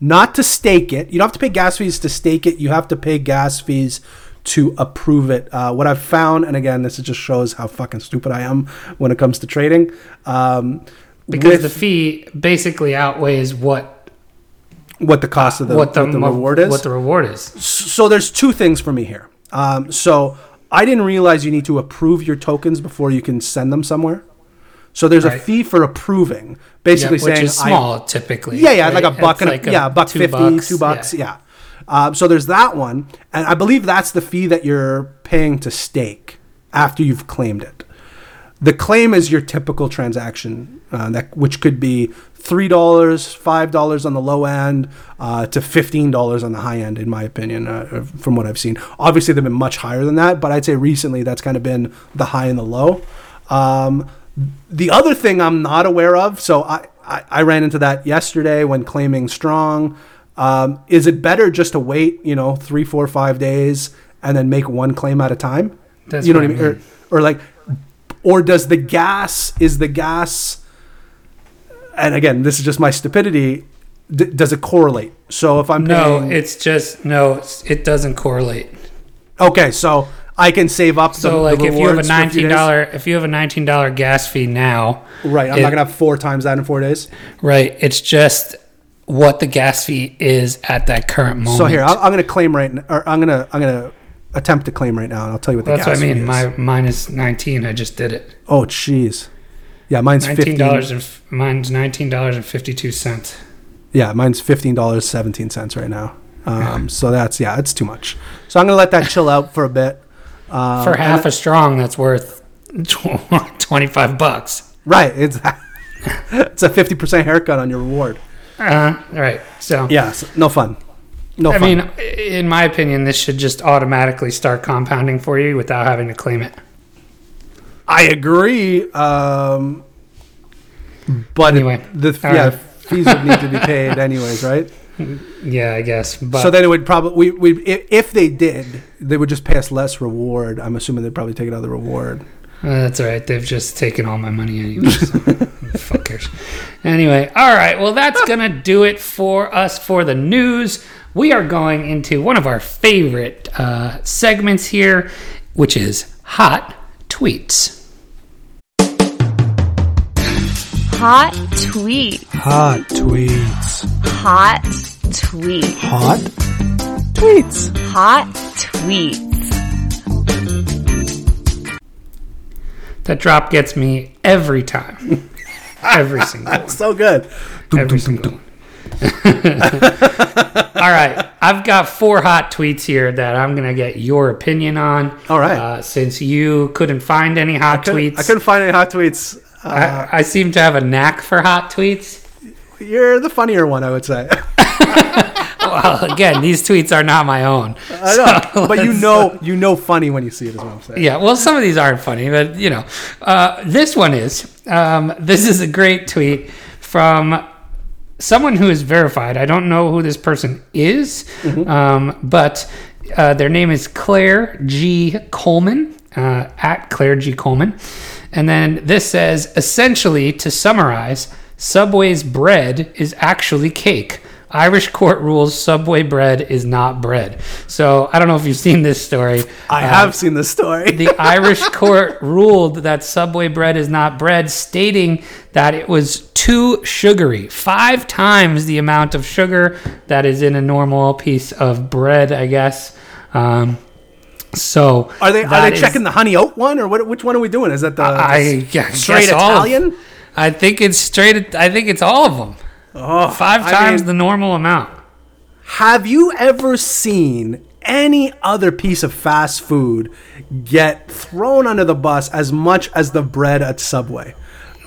not to stake it. You don't have to pay gas fees to stake it. You have to pay gas fees to approve it. Uh, what I've found, and again, this just shows how fucking stupid I am when it comes to trading. Um, because with, the fee basically outweighs what what the cost of the, what the, what the reward is. What the reward is. So there's two things for me here. Um, so I didn't realize you need to approve your tokens before you can send them somewhere. So there's right. a fee for approving, basically yeah, which saying is small I, typically. Yeah, yeah, right? like a buck and like a, yeah, a buck two fifty, bucks, two bucks, yeah. yeah. Um, so there's that one, and I believe that's the fee that you're paying to stake after you've claimed it. The claim is your typical transaction, uh, that which could be three dollars, five dollars on the low end, uh, to fifteen dollars on the high end, in my opinion, uh, from what I've seen. Obviously, they've been much higher than that, but I'd say recently that's kind of been the high and the low. Um, the other thing I'm not aware of, so I, I, I ran into that yesterday when claiming strong. Um, is it better just to wait, you know, three, four, five days and then make one claim at a time? That's you know what, I mean? Or, or like, or does the gas, is the gas, and again, this is just my stupidity, d- does it correlate? So if I'm no, paying, it's just no, it doesn't correlate. Okay, so I can save up. So, the, like, the if you have a nineteen dollar, if you have a nineteen dollar gas fee now, right? I'm it, not gonna have four times that in four days. Right. It's just what the gas fee is at that current moment. So here, I'm, I'm gonna claim right, now, or I'm gonna I'm gonna attempt to claim right now, and I'll tell you what the That's gas what I mean. My mine is nineteen. I just did it. Oh, jeez. Yeah, mine's nineteen dollars and mine's nineteen dollars and fifty two cents. Yeah, mine's fifteen dollars seventeen cents right now. Um. So that's yeah, it's too much. So I'm gonna let that chill out for a bit. Um, For half a strong, that's worth [laughs] twenty five bucks. Right. [laughs] It's it's a fifty percent haircut on your reward. Uh, all right. So yeah, so no fun. No I fun. mean, in my opinion, this should just automatically start compounding for you without having to claim it. I agree. Um, but Anyway, the yeah right. fees would need to be paid anyways, right? [laughs] Yeah, I guess. But so then it would probably we, we if, they did, they would just pay us less reward. I'm assuming they'd probably take it out of the reward. Uh, that's all right. They've just taken all my money anyway. So [laughs] fuckers. Anyway, all right. Well, that's gonna do it for us for the news. We are going into one of our favorite uh, segments here, which is hot tweets. Hot tweet. Hot tweets. Hot tweet. Hot tweets. Hot tweet. That drop gets me every time. [laughs] Every single one. So good. Every single one. [laughs] All right. I've got four hot tweets here that I'm going to get your opinion on. All right. Uh, since you couldn't find any hot Couldn't- tweets, I couldn't find any hot tweets. Uh, I, I seem to have a knack for hot tweets. you're the funnier one, I would say. [laughs] Well, again, these tweets are not my own. I know, So but you know, you know, funny when you see it. Is what I'm saying. Yeah, well, some of these aren't funny, but you know, uh, this one is. Um, this is a great tweet from someone who is verified. I don't know who this person is, um, but uh, their name is Claire G. Coleman uh, at Claire G. Coleman, and then this says essentially to summarize, Subway's bread is actually cake. Irish court rules Subway bread is not bread. So I don't know if you've seen this story. I Uh, have seen this story. the [laughs] Irish court ruled that Subway bread is not bread, stating that it was too sugary, five times the amount of sugar that is in a normal piece of bread, I guess. Um, so are they are they is- checking the honey oat one or what? Which one are we doing? Is that the, I yeah, straight guess all of- Italian? I think it's straight. I think it's all of them. Oh, Five I times mean, the normal amount. Have you ever seen any other piece of fast food get thrown under the bus as much as the bread at Subway?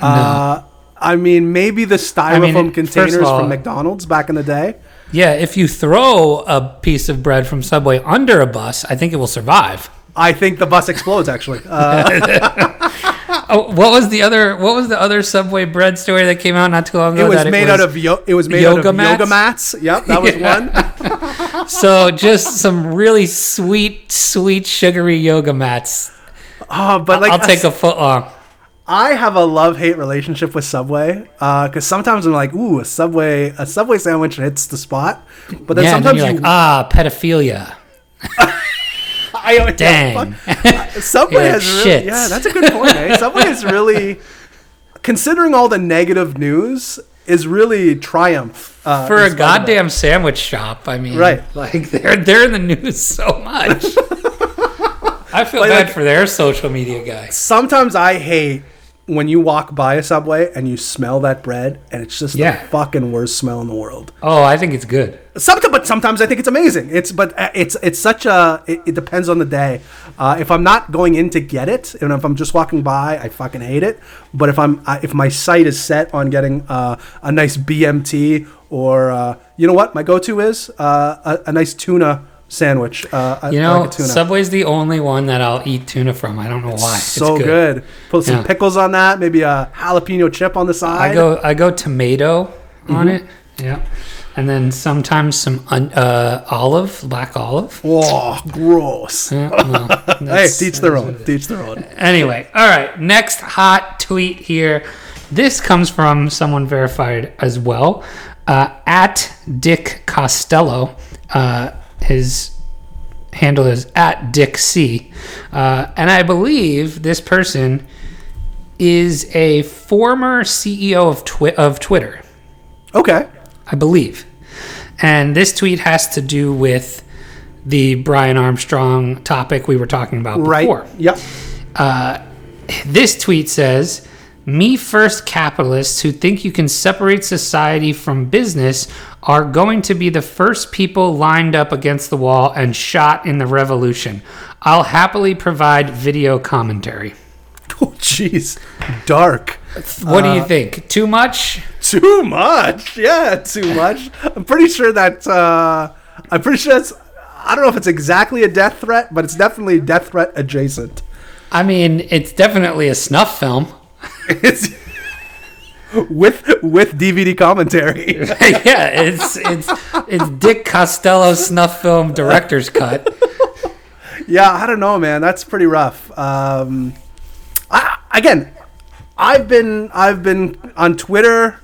Uh, I mean, maybe the styrofoam mean, first of containers all- from McDonald's back in the day. Yeah, if you throw a piece of bread from Subway under a bus, I think it will survive. I think the bus explodes. Actually, uh, [laughs] Oh, what was the other? What was the other Subway bread story that came out not too long ago? it was that made out of yo- it was made out yoga of yoga mats? mats. Yep, that was [laughs] Yeah. one. [laughs] so just some really sweet, sweet, sugary yoga mats. Oh, but like I'll take a foot long. I have a love hate relationship with Subway because sometimes I'm like, ooh, a Subway a Subway sandwich hits the spot, but then yeah, and then sometimes you're you like, ah, pedophilia. [laughs] I, Dang. [laughs] Subway You're has really, "Shit." yeah, that's a good point. Eh? [laughs] Subway is really, considering all the negative news, is really triumph uh, For a goddamn sandwich shop, I mean, Right. Like they're they're in the news so much. I feel Like- bad like- for their social media guys. Sometimes I hate when you walk by a Subway and you smell that bread, and it's just Yeah. the fucking worst smell in the world. Oh, I think it's good. Sometimes, but sometimes I think it's amazing. It's but uh, it's it's such a it, it depends on the day. Uh, if I'm not going in to get it, and if I'm just walking by, I fucking hate it. But if I'm I, if my sight is set on getting uh, a nice BMT or uh, you know what my go-to is uh, a, a nice tuna sandwich. Uh, You I know, like. Subway's the only one that I'll eat tuna from. I don't know why. so it's good. Put some Yeah. pickles on that, maybe a jalapeno chip on the side. I go I go tomato on Mm-hmm. it. Yeah. And then sometimes some un, uh, olive, black olive. Oh, gross. Yeah, [laughs] well, Hey, teach their own. Teach their own. Anyway, all right. Next hot tweet here. This comes from someone verified as well. Uh, at Dick Costolo. Uh, his handle is at Dick C. Uh, and I believe this person is a former CEO of, Twi- of Twitter. Okay. I believe. And this tweet has to do with the Brian Armstrong topic we were talking about Right. before. Yep. This tweet says, Me first capitalists who think you can separate society from business are going to be the first people lined up against the wall and shot in the revolution. I'll happily provide video commentary. [laughs] Oh, jeez. Dark. What do you think? Too much? Too much. Yeah, too much. I'm pretty sure that uh, I'm pretty sure it's. I don't know if it's exactly a death threat, but it's definitely death threat adjacent. I mean, it's definitely a snuff film. It's with with DVD commentary. [laughs] yeah, it's it's it's Dick Costolo snuff film director's cut. yeah, I don't know, man. That's pretty rough. Um, I, again, I've been I've been on Twitter.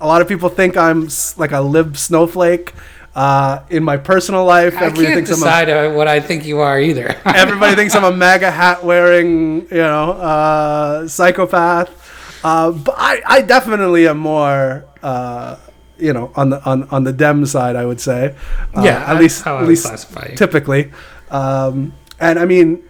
A lot of people think I'm like a lib snowflake. Uh, in my personal life, I everybody can't thinks I'm a decide uh, what I think you are either. [laughs] Everybody thinks I'm a MAGA hat wearing, you know, uh, psychopath. Uh, but I, I definitely am more, uh, you know, on the on, on the Dem side. I would say, uh, Yeah, at least at least typically. Um, and I mean,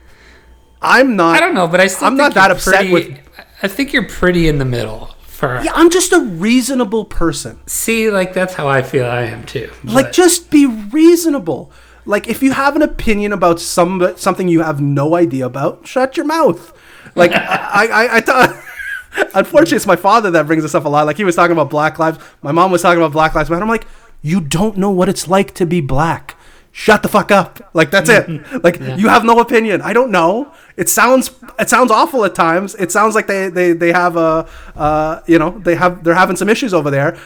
I'm not. I don't know, but I still I'm think not that you're upset pretty- with- I think you're pretty in the middle. For Yeah, I'm just a reasonable person. see, like that's how I feel. I am too. Like, just be reasonable. Like, if you have an opinion about some something you have no idea about, shut your mouth. Like, [laughs] I, I, I thought. [laughs] Unfortunately, it's my father that brings this up a lot. Like, he was talking about Black Lives. My mom was talking about Black Lives Matter. I'm like, you don't know what it's like to be black. Shut the fuck up. Like, that's it. [laughs] [laughs] Like, you have no opinion. I don't know. It sounds it sounds awful at times. It sounds like they they, they have a uh, you know they have they're having some issues over there.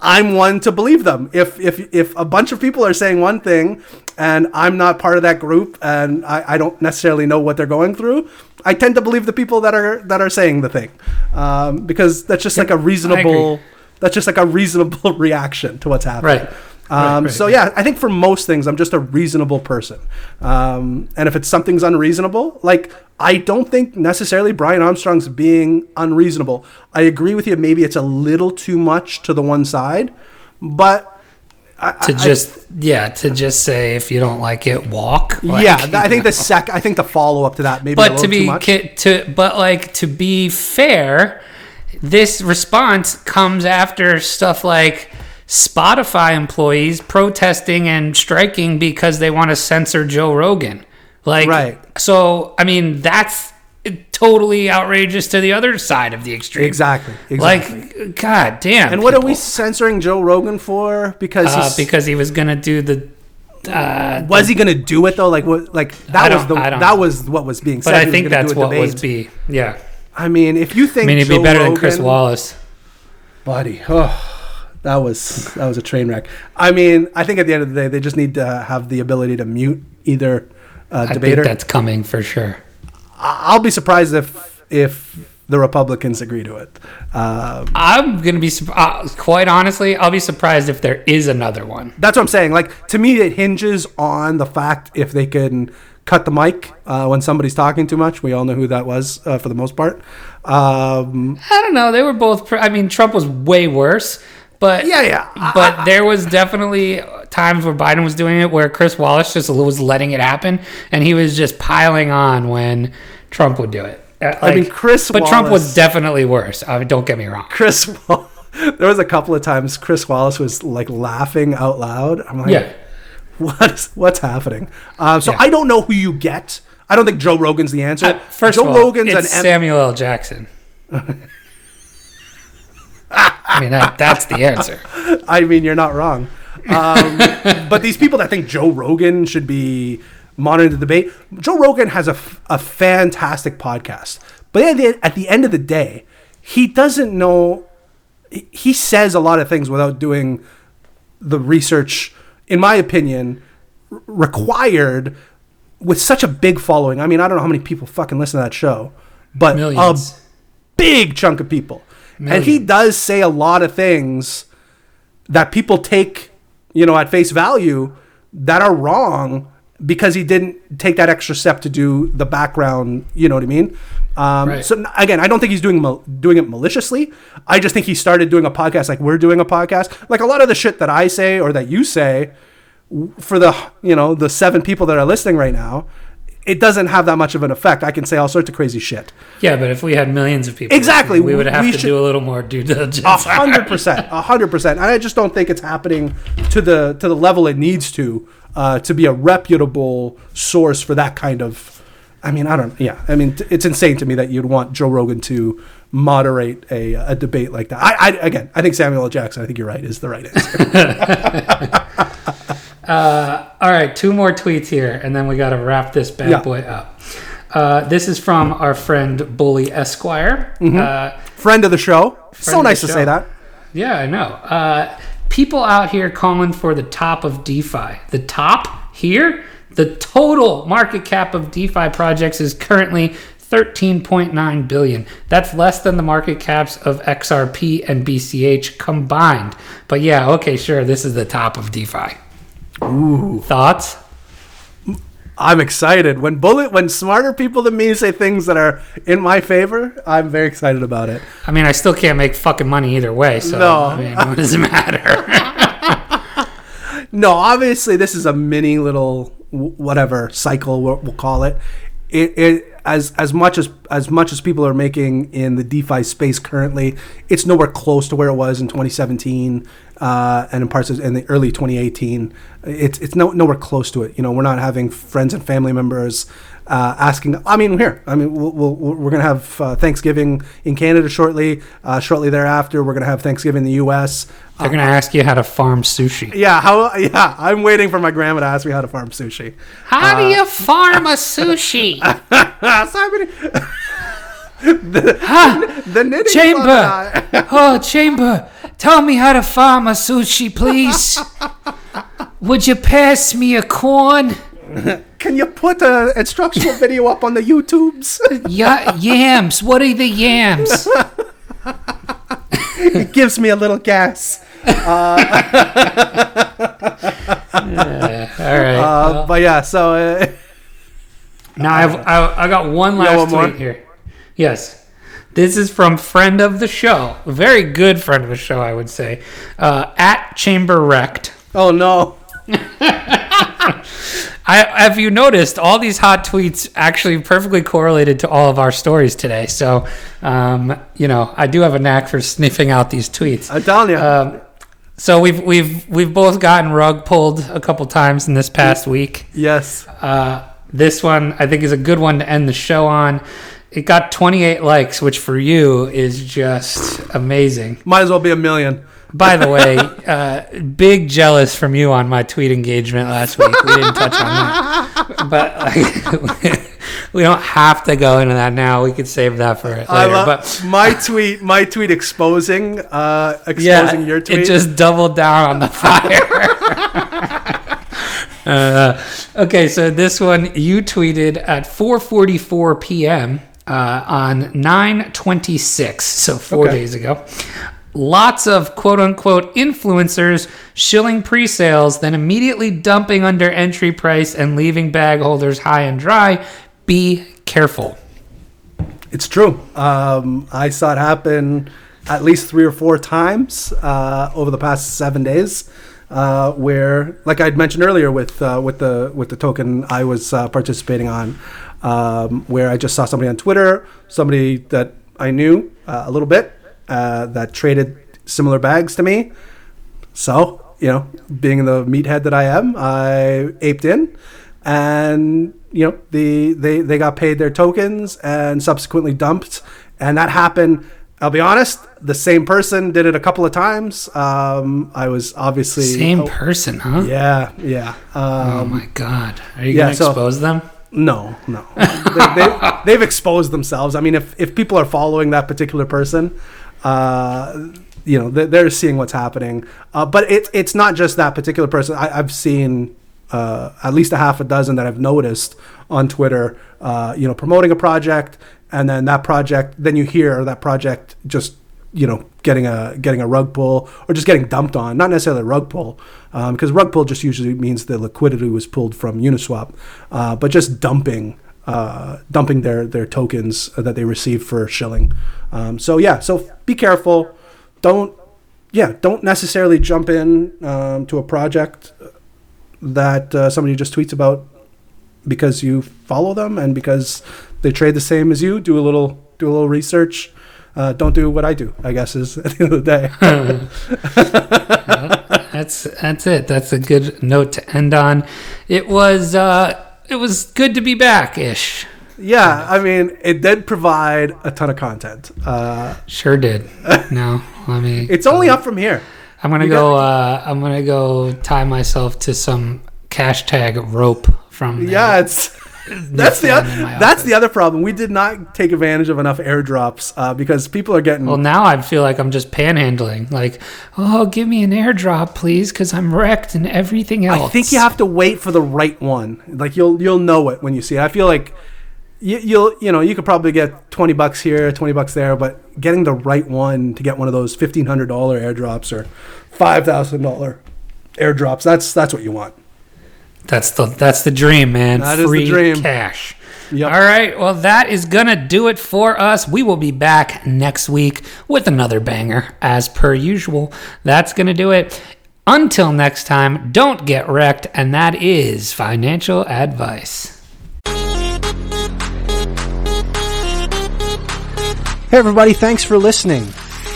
I'm one to believe them. If if if a bunch of people are saying one thing and I'm not part of that group and I, I don't necessarily know what they're going through, I tend to believe the people that are that are saying the thing um, because that's just like a reasonable that's just like a reasonable [laughs] reaction to what's happening. Right. Um, right, so yeah, I think for most things, I'm just a reasonable person. Um, and if it's something's unreasonable, like I don't think necessarily Brian Armstrong's being unreasonable. I agree with you. Maybe it's a little too much to the one side, but I, to I- just yeah, to just say if you don't like it, walk. Like, yeah, I think the sec. I think the follow up to that maybe but little to too be to but like to be fair, this response comes after stuff like Spotify employees protesting and striking because they want to censor Joe Rogan. Like Right. So I mean that's totally outrageous to the other side of the extreme. exactly. Exactly. Like god damn. and what are we censoring Joe Rogan for? Because uh, because he was gonna do the uh, was he going to do it though? Like what? Like that was the that know. was what was being said. but I think gonna that's what was debate. be yeah. I mean, if you think I mean, it'd Joe be better than Chris Wallace. buddy. Oh, that was that was a train wreck. I mean, I think at the end of the day, they just need to have the ability to mute either uh, I debater. think that's coming for sure. I'll be surprised if if the Republicans agree to it. Um, I'm gonna be uh, quite honestly. I'll be surprised if there is another one. that's what I'm saying. Like to me, it hinges on the fact if they can cut the mic uh, when somebody's talking too much. We all know who that was uh, for the most part. Um, I don't know. They were both. Pr- I mean, Trump was way worse, but yeah, yeah. But there was definitely times where Biden was doing it where Chris Wallace just was letting it happen, and he was just piling on when Trump would do it. Uh, I mean, Chris But Trump was definitely worse. Uh, don't get me wrong. Chris. Wall- [laughs] there was a couple of times Chris Wallace was like laughing out loud. I'm like, Yeah. what's what's happening? Um, so Yeah. I don't know who you get. I don't think Joe Rogan's the answer. Uh, first Joe of all, Rogan's it's an M- Samuel L. Jackson. [laughs] I mean, that, that's the answer. [laughs] I mean, you're not wrong. Um, [laughs] but these people that think Joe Rogan should be monitoring the debate, Joe Rogan has a, a fantastic podcast. But at the, at the end of the day, he doesn't know. he- says a lot of things without doing the research, in my opinion, required with such a big following. I mean, I don't know how many people fucking listen to that show, but Millions. a big chunk of people. And he does say a lot of things that people take, you know, at face value that are wrong because he didn't take that extra step to do the background. You know what I mean? Um, Right. So again, I don't think he's doing mal- doing it maliciously. I just think he started doing a podcast like we're doing a podcast. Like a lot of the shit that I say or that you say for the you know the seven people that are listening right now, it doesn't have that much of an effect. I can say all sorts of crazy shit. Yeah, but if we had millions of people, Exactly. we would have We to do a little more due diligence. A hundred percent, a hundred percent. And I just don't think it's happening to the to the level it needs to uh, to be a reputable source for that kind of. I mean, I don't. Yeah, I mean, it's insane to me that you'd want Joe Rogan to moderate a, a debate like that. I, I again, I think Samuel L. Jackson. I think you're right. Is the right answer. [laughs] Uh, all right, two more tweets here, and then we got to wrap this bad Yeah. boy up. Uh, this is from our friend Bully Esquire. Uh, Friend of the show. so nice to show. say that. yeah, I know. Uh, people out here calling for the top of DeFi. The top here? The total market cap of DeFi projects is currently 13.9 billion. That's less than the market caps of XRP and BCH combined. But yeah, okay, sure, this is the top of DeFi. Ooh. Thoughts? I'm excited when bullet when smarter people than me say things that are in my favor. I'm very excited about it. I mean, I still can't make fucking money either way, so No. I mean, what does it matter? [laughs] No, obviously this is a mini little whatever cycle we'll, we'll call it. It, it as as much as as much as people are making in the DeFi space currently, it's nowhere close to where it was in 2017 uh, and in parts of in the early 2018. It's it's no, nowhere close to it. You know, we're not having friends and family members uh, asking. I mean, here. I mean, we'll, we'll, we're going to have uh, Thanksgiving in Canada shortly. Uh, shortly thereafter, we're going to have Thanksgiving in the U.S. They're gonna ask you how to farm sushi. Yeah, how? Yeah, I'm waiting for my grandma to ask me how to farm sushi. How do you farm a [laughs] sushi? [laughs] Simon, the, the knitting Chamber. club and [laughs] I- oh, Chamber, tell me how to farm a sushi, please. Would you pass me a corn? Can you put an instructional video up on the YouTubes? Yeah, yams. What are the yams? [laughs] it gives me a little gas. All right. Uh, but yeah, so uh, Now I've, I, I got one last one tweet here. Yes. This is from friend of the show, a very good friend of the show, I would say, uh, at Chamber Wrecked. oh no, [laughs] I have you noticed all these hot tweets actually perfectly correlated to all of our stories today. So, um, you know, I do have a knack for sniffing out these tweets. I'm telling you. Um, so we've we've we've both gotten rug pulled a couple times in this past week. yes, Uh, this one I think is a good one to end the show on. It got 28 likes, which for you is just amazing. might as well be a million. By the way, [laughs] uh, big jealous from you on my tweet engagement last week. We didn't touch on that, but like, [laughs] we don't have to go into that now. We could save that for later. I love but my tweet. My tweet exposing, uh, exposing yeah, your tweet. it just doubled down on the fire. [laughs] uh, okay, so this one you tweeted at 4:44 p.m. Uh, on 9:26, so four Okay. days ago. Lots of quote unquote influencers shilling pre-sales, then immediately dumping under entry price and leaving bag holders high and dry. Be careful. It's true. Um, I saw it happen at least three or four times uh, over the past seven days, uh, where, like I'd mentioned earlier, with uh, with the with the token I was uh, participating on, um, where I just saw somebody on Twitter, somebody that I knew uh, a little bit, uh, that traded similar bags to me. So, you know, being the meathead that I am, I aped in, and you know, the they they got paid their tokens and subsequently dumped, and that happened. I'll be honest, the same person did it a couple of times. Um, I was obviously Same oh, person, huh? Yeah, yeah. Oh Um, my god. Are you yeah, gonna so- expose them? No, no. they, they've exposed themselves. I mean, if, if people are following that particular person, uh, you know, they're, seeing what's happening. Uh, but it's it's not just that particular person. I, I've seen uh, at least a half a dozen that I've noticed on Twitter, uh, you know, promoting a project, and then that project, then you hear that project just you know getting a getting a rug pull or just getting dumped on not necessarily a rug pull because rug pull just usually means the liquidity was pulled from uniswap uh, but just dumping uh, dumping their their tokens that they received for shilling. Um, so yeah so be careful. Don't yeah don't necessarily jump in um, to a project that uh, somebody just tweets about because you follow them and because they trade the same as you. Do a little do a little research uh, don't do what I do. I guess is [laughs] at the end of the day. [laughs] That's that's it. That's a good note to end on. It was uh it was good to be back ish. yeah, I mean, it did provide a ton of content. Uh, Sure did. No, let me it's only up from here. I'm gonna You go. Uh, I'm gonna go tie myself to some hashtag rope from. the- Yeah, it's [laughs] [clears throat] that's the fan in my that's the other problem. We did not take advantage of enough airdrops uh, because people are getting. Well, now I feel like I'm just panhandling. Like, oh, give me an airdrop, please, because I'm wrecked and everything else. I think you have to wait for the right one. Like you'll you'll know it when you see it. I feel like you, you'll you know you could probably get twenty bucks here, twenty bucks there, but getting the right one to get one of those fifteen hundred dollar airdrops or five thousand dollar airdrops that's that's what you want. That's the that's the dream, man. That is the Free dream. cash. Yep. All right. Well, that is gonna do it for us. We will be back next week with another banger, as per usual. That's gonna do it. Until next time, don't get wrecked, and that is financial advice. Hey, everybody, thanks for listening.